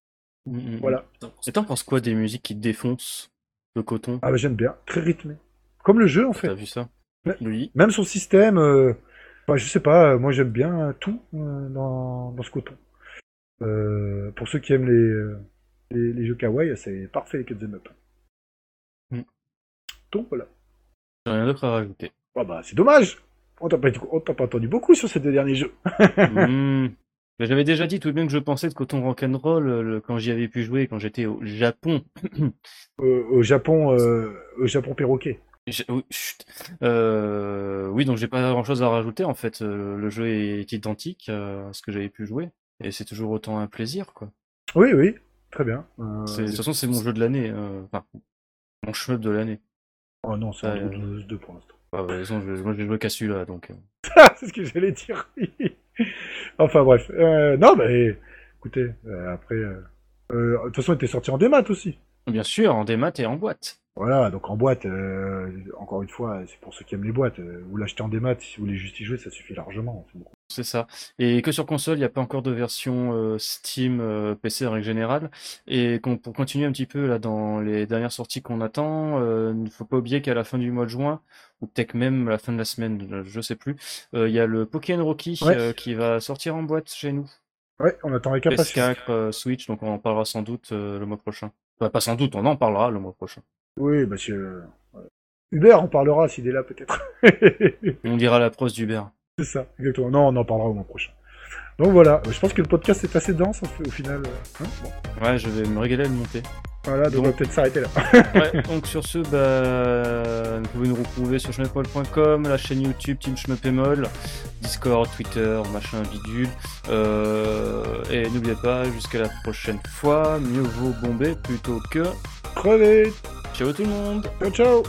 euh, Mm, mm, voilà. mm. Et t'en penses quoi des musiques qui défoncent le coton? Ah bah j'aime bien, très rythmé. Comme le jeu en fait. T'as vu ça? Oui. Même son système, euh, bah, je sais pas, euh, moi j'aime bien tout euh, dans, dans ce coton. Euh, pour ceux qui aiment les, les, les jeux kawaii, c'est parfait les 4 up. Mm. Donc voilà. J'ai rien d'autre à rajouter. Ah bah c'est dommage On t'a pas, entendu beaucoup sur ces deux derniers jeux. Mais J'avais déjà dit tout de même que je pensais de Coton Rock'n'Roll euh, le- quand j'y avais pu jouer, quand j'étais au Japon. Euh, au Japon, euh, au Japon perroquet. Euh, oui, donc j'ai pas grand-chose à rajouter en fait. Euh, Le jeu est identique euh, à ce que j'avais pu jouer, et c'est toujours autant un plaisir, quoi. Oui, oui, très bien. Euh, De toute façon, c'est mon jeu de l'année, euh, enfin, mon shmup de l'année. Oh non, c'est Euh, un Android 2 pour l'instant. Ah, de je- moi j'ai joué qu'à celui-là, donc. euh. c'est ce que j'allais dire. enfin bref. Euh, non, mais écoutez, euh, après. euh, De toute façon, il était sorti en démat aussi. Bien sûr, en démat et en boîte. Voilà, donc en boîte, encore une fois, c'est pour ceux qui aiment les boîtes. vous l'achetez en démat, si vous voulez juste y jouer, ça suffit largement. c'est beaucoup. C'est ça. Et que sur console, il n'y a pas encore de version euh, Steam, euh, PC en règle générale. Et qu'on- pour continuer un petit peu là dans les dernières sorties qu'on attend, euh, il ne faut pas oublier qu'à la fin du mois de juin, ou peut-être même à la fin de la semaine, je sais plus, euh, il y a le Pokémon Rocky Ouais. euh, qui va sortir en boîte chez nous. Ouais, on attend avec impatience. PS4, euh, Switch, donc on en parlera sans doute euh, le mois prochain. Enfin, pas sans doute, on en parlera le mois prochain. Oui, que euh, Hubert en parlera s'il est là peut-être. On lira la prose d'Hubert. C'est ça, exactement. Non, on en parlera au mois prochain. Donc voilà, je pense que le podcast est assez dense au au final. euh, hein, bon. Ouais, je vais me régaler à le monter. Voilà, donc on va peut-être s'arrêter là. Ouais, donc sur ce, bah, vous pouvez nous retrouver sur schmuppmol.com, la chaîne YouTube Team Schmuppemol, Discord, Twitter, machin bidule. Euh, et n'oubliez pas, jusqu'à la prochaine fois, mieux vaut bomber plutôt que. Crevez Ciao tout le monde Ciao ciao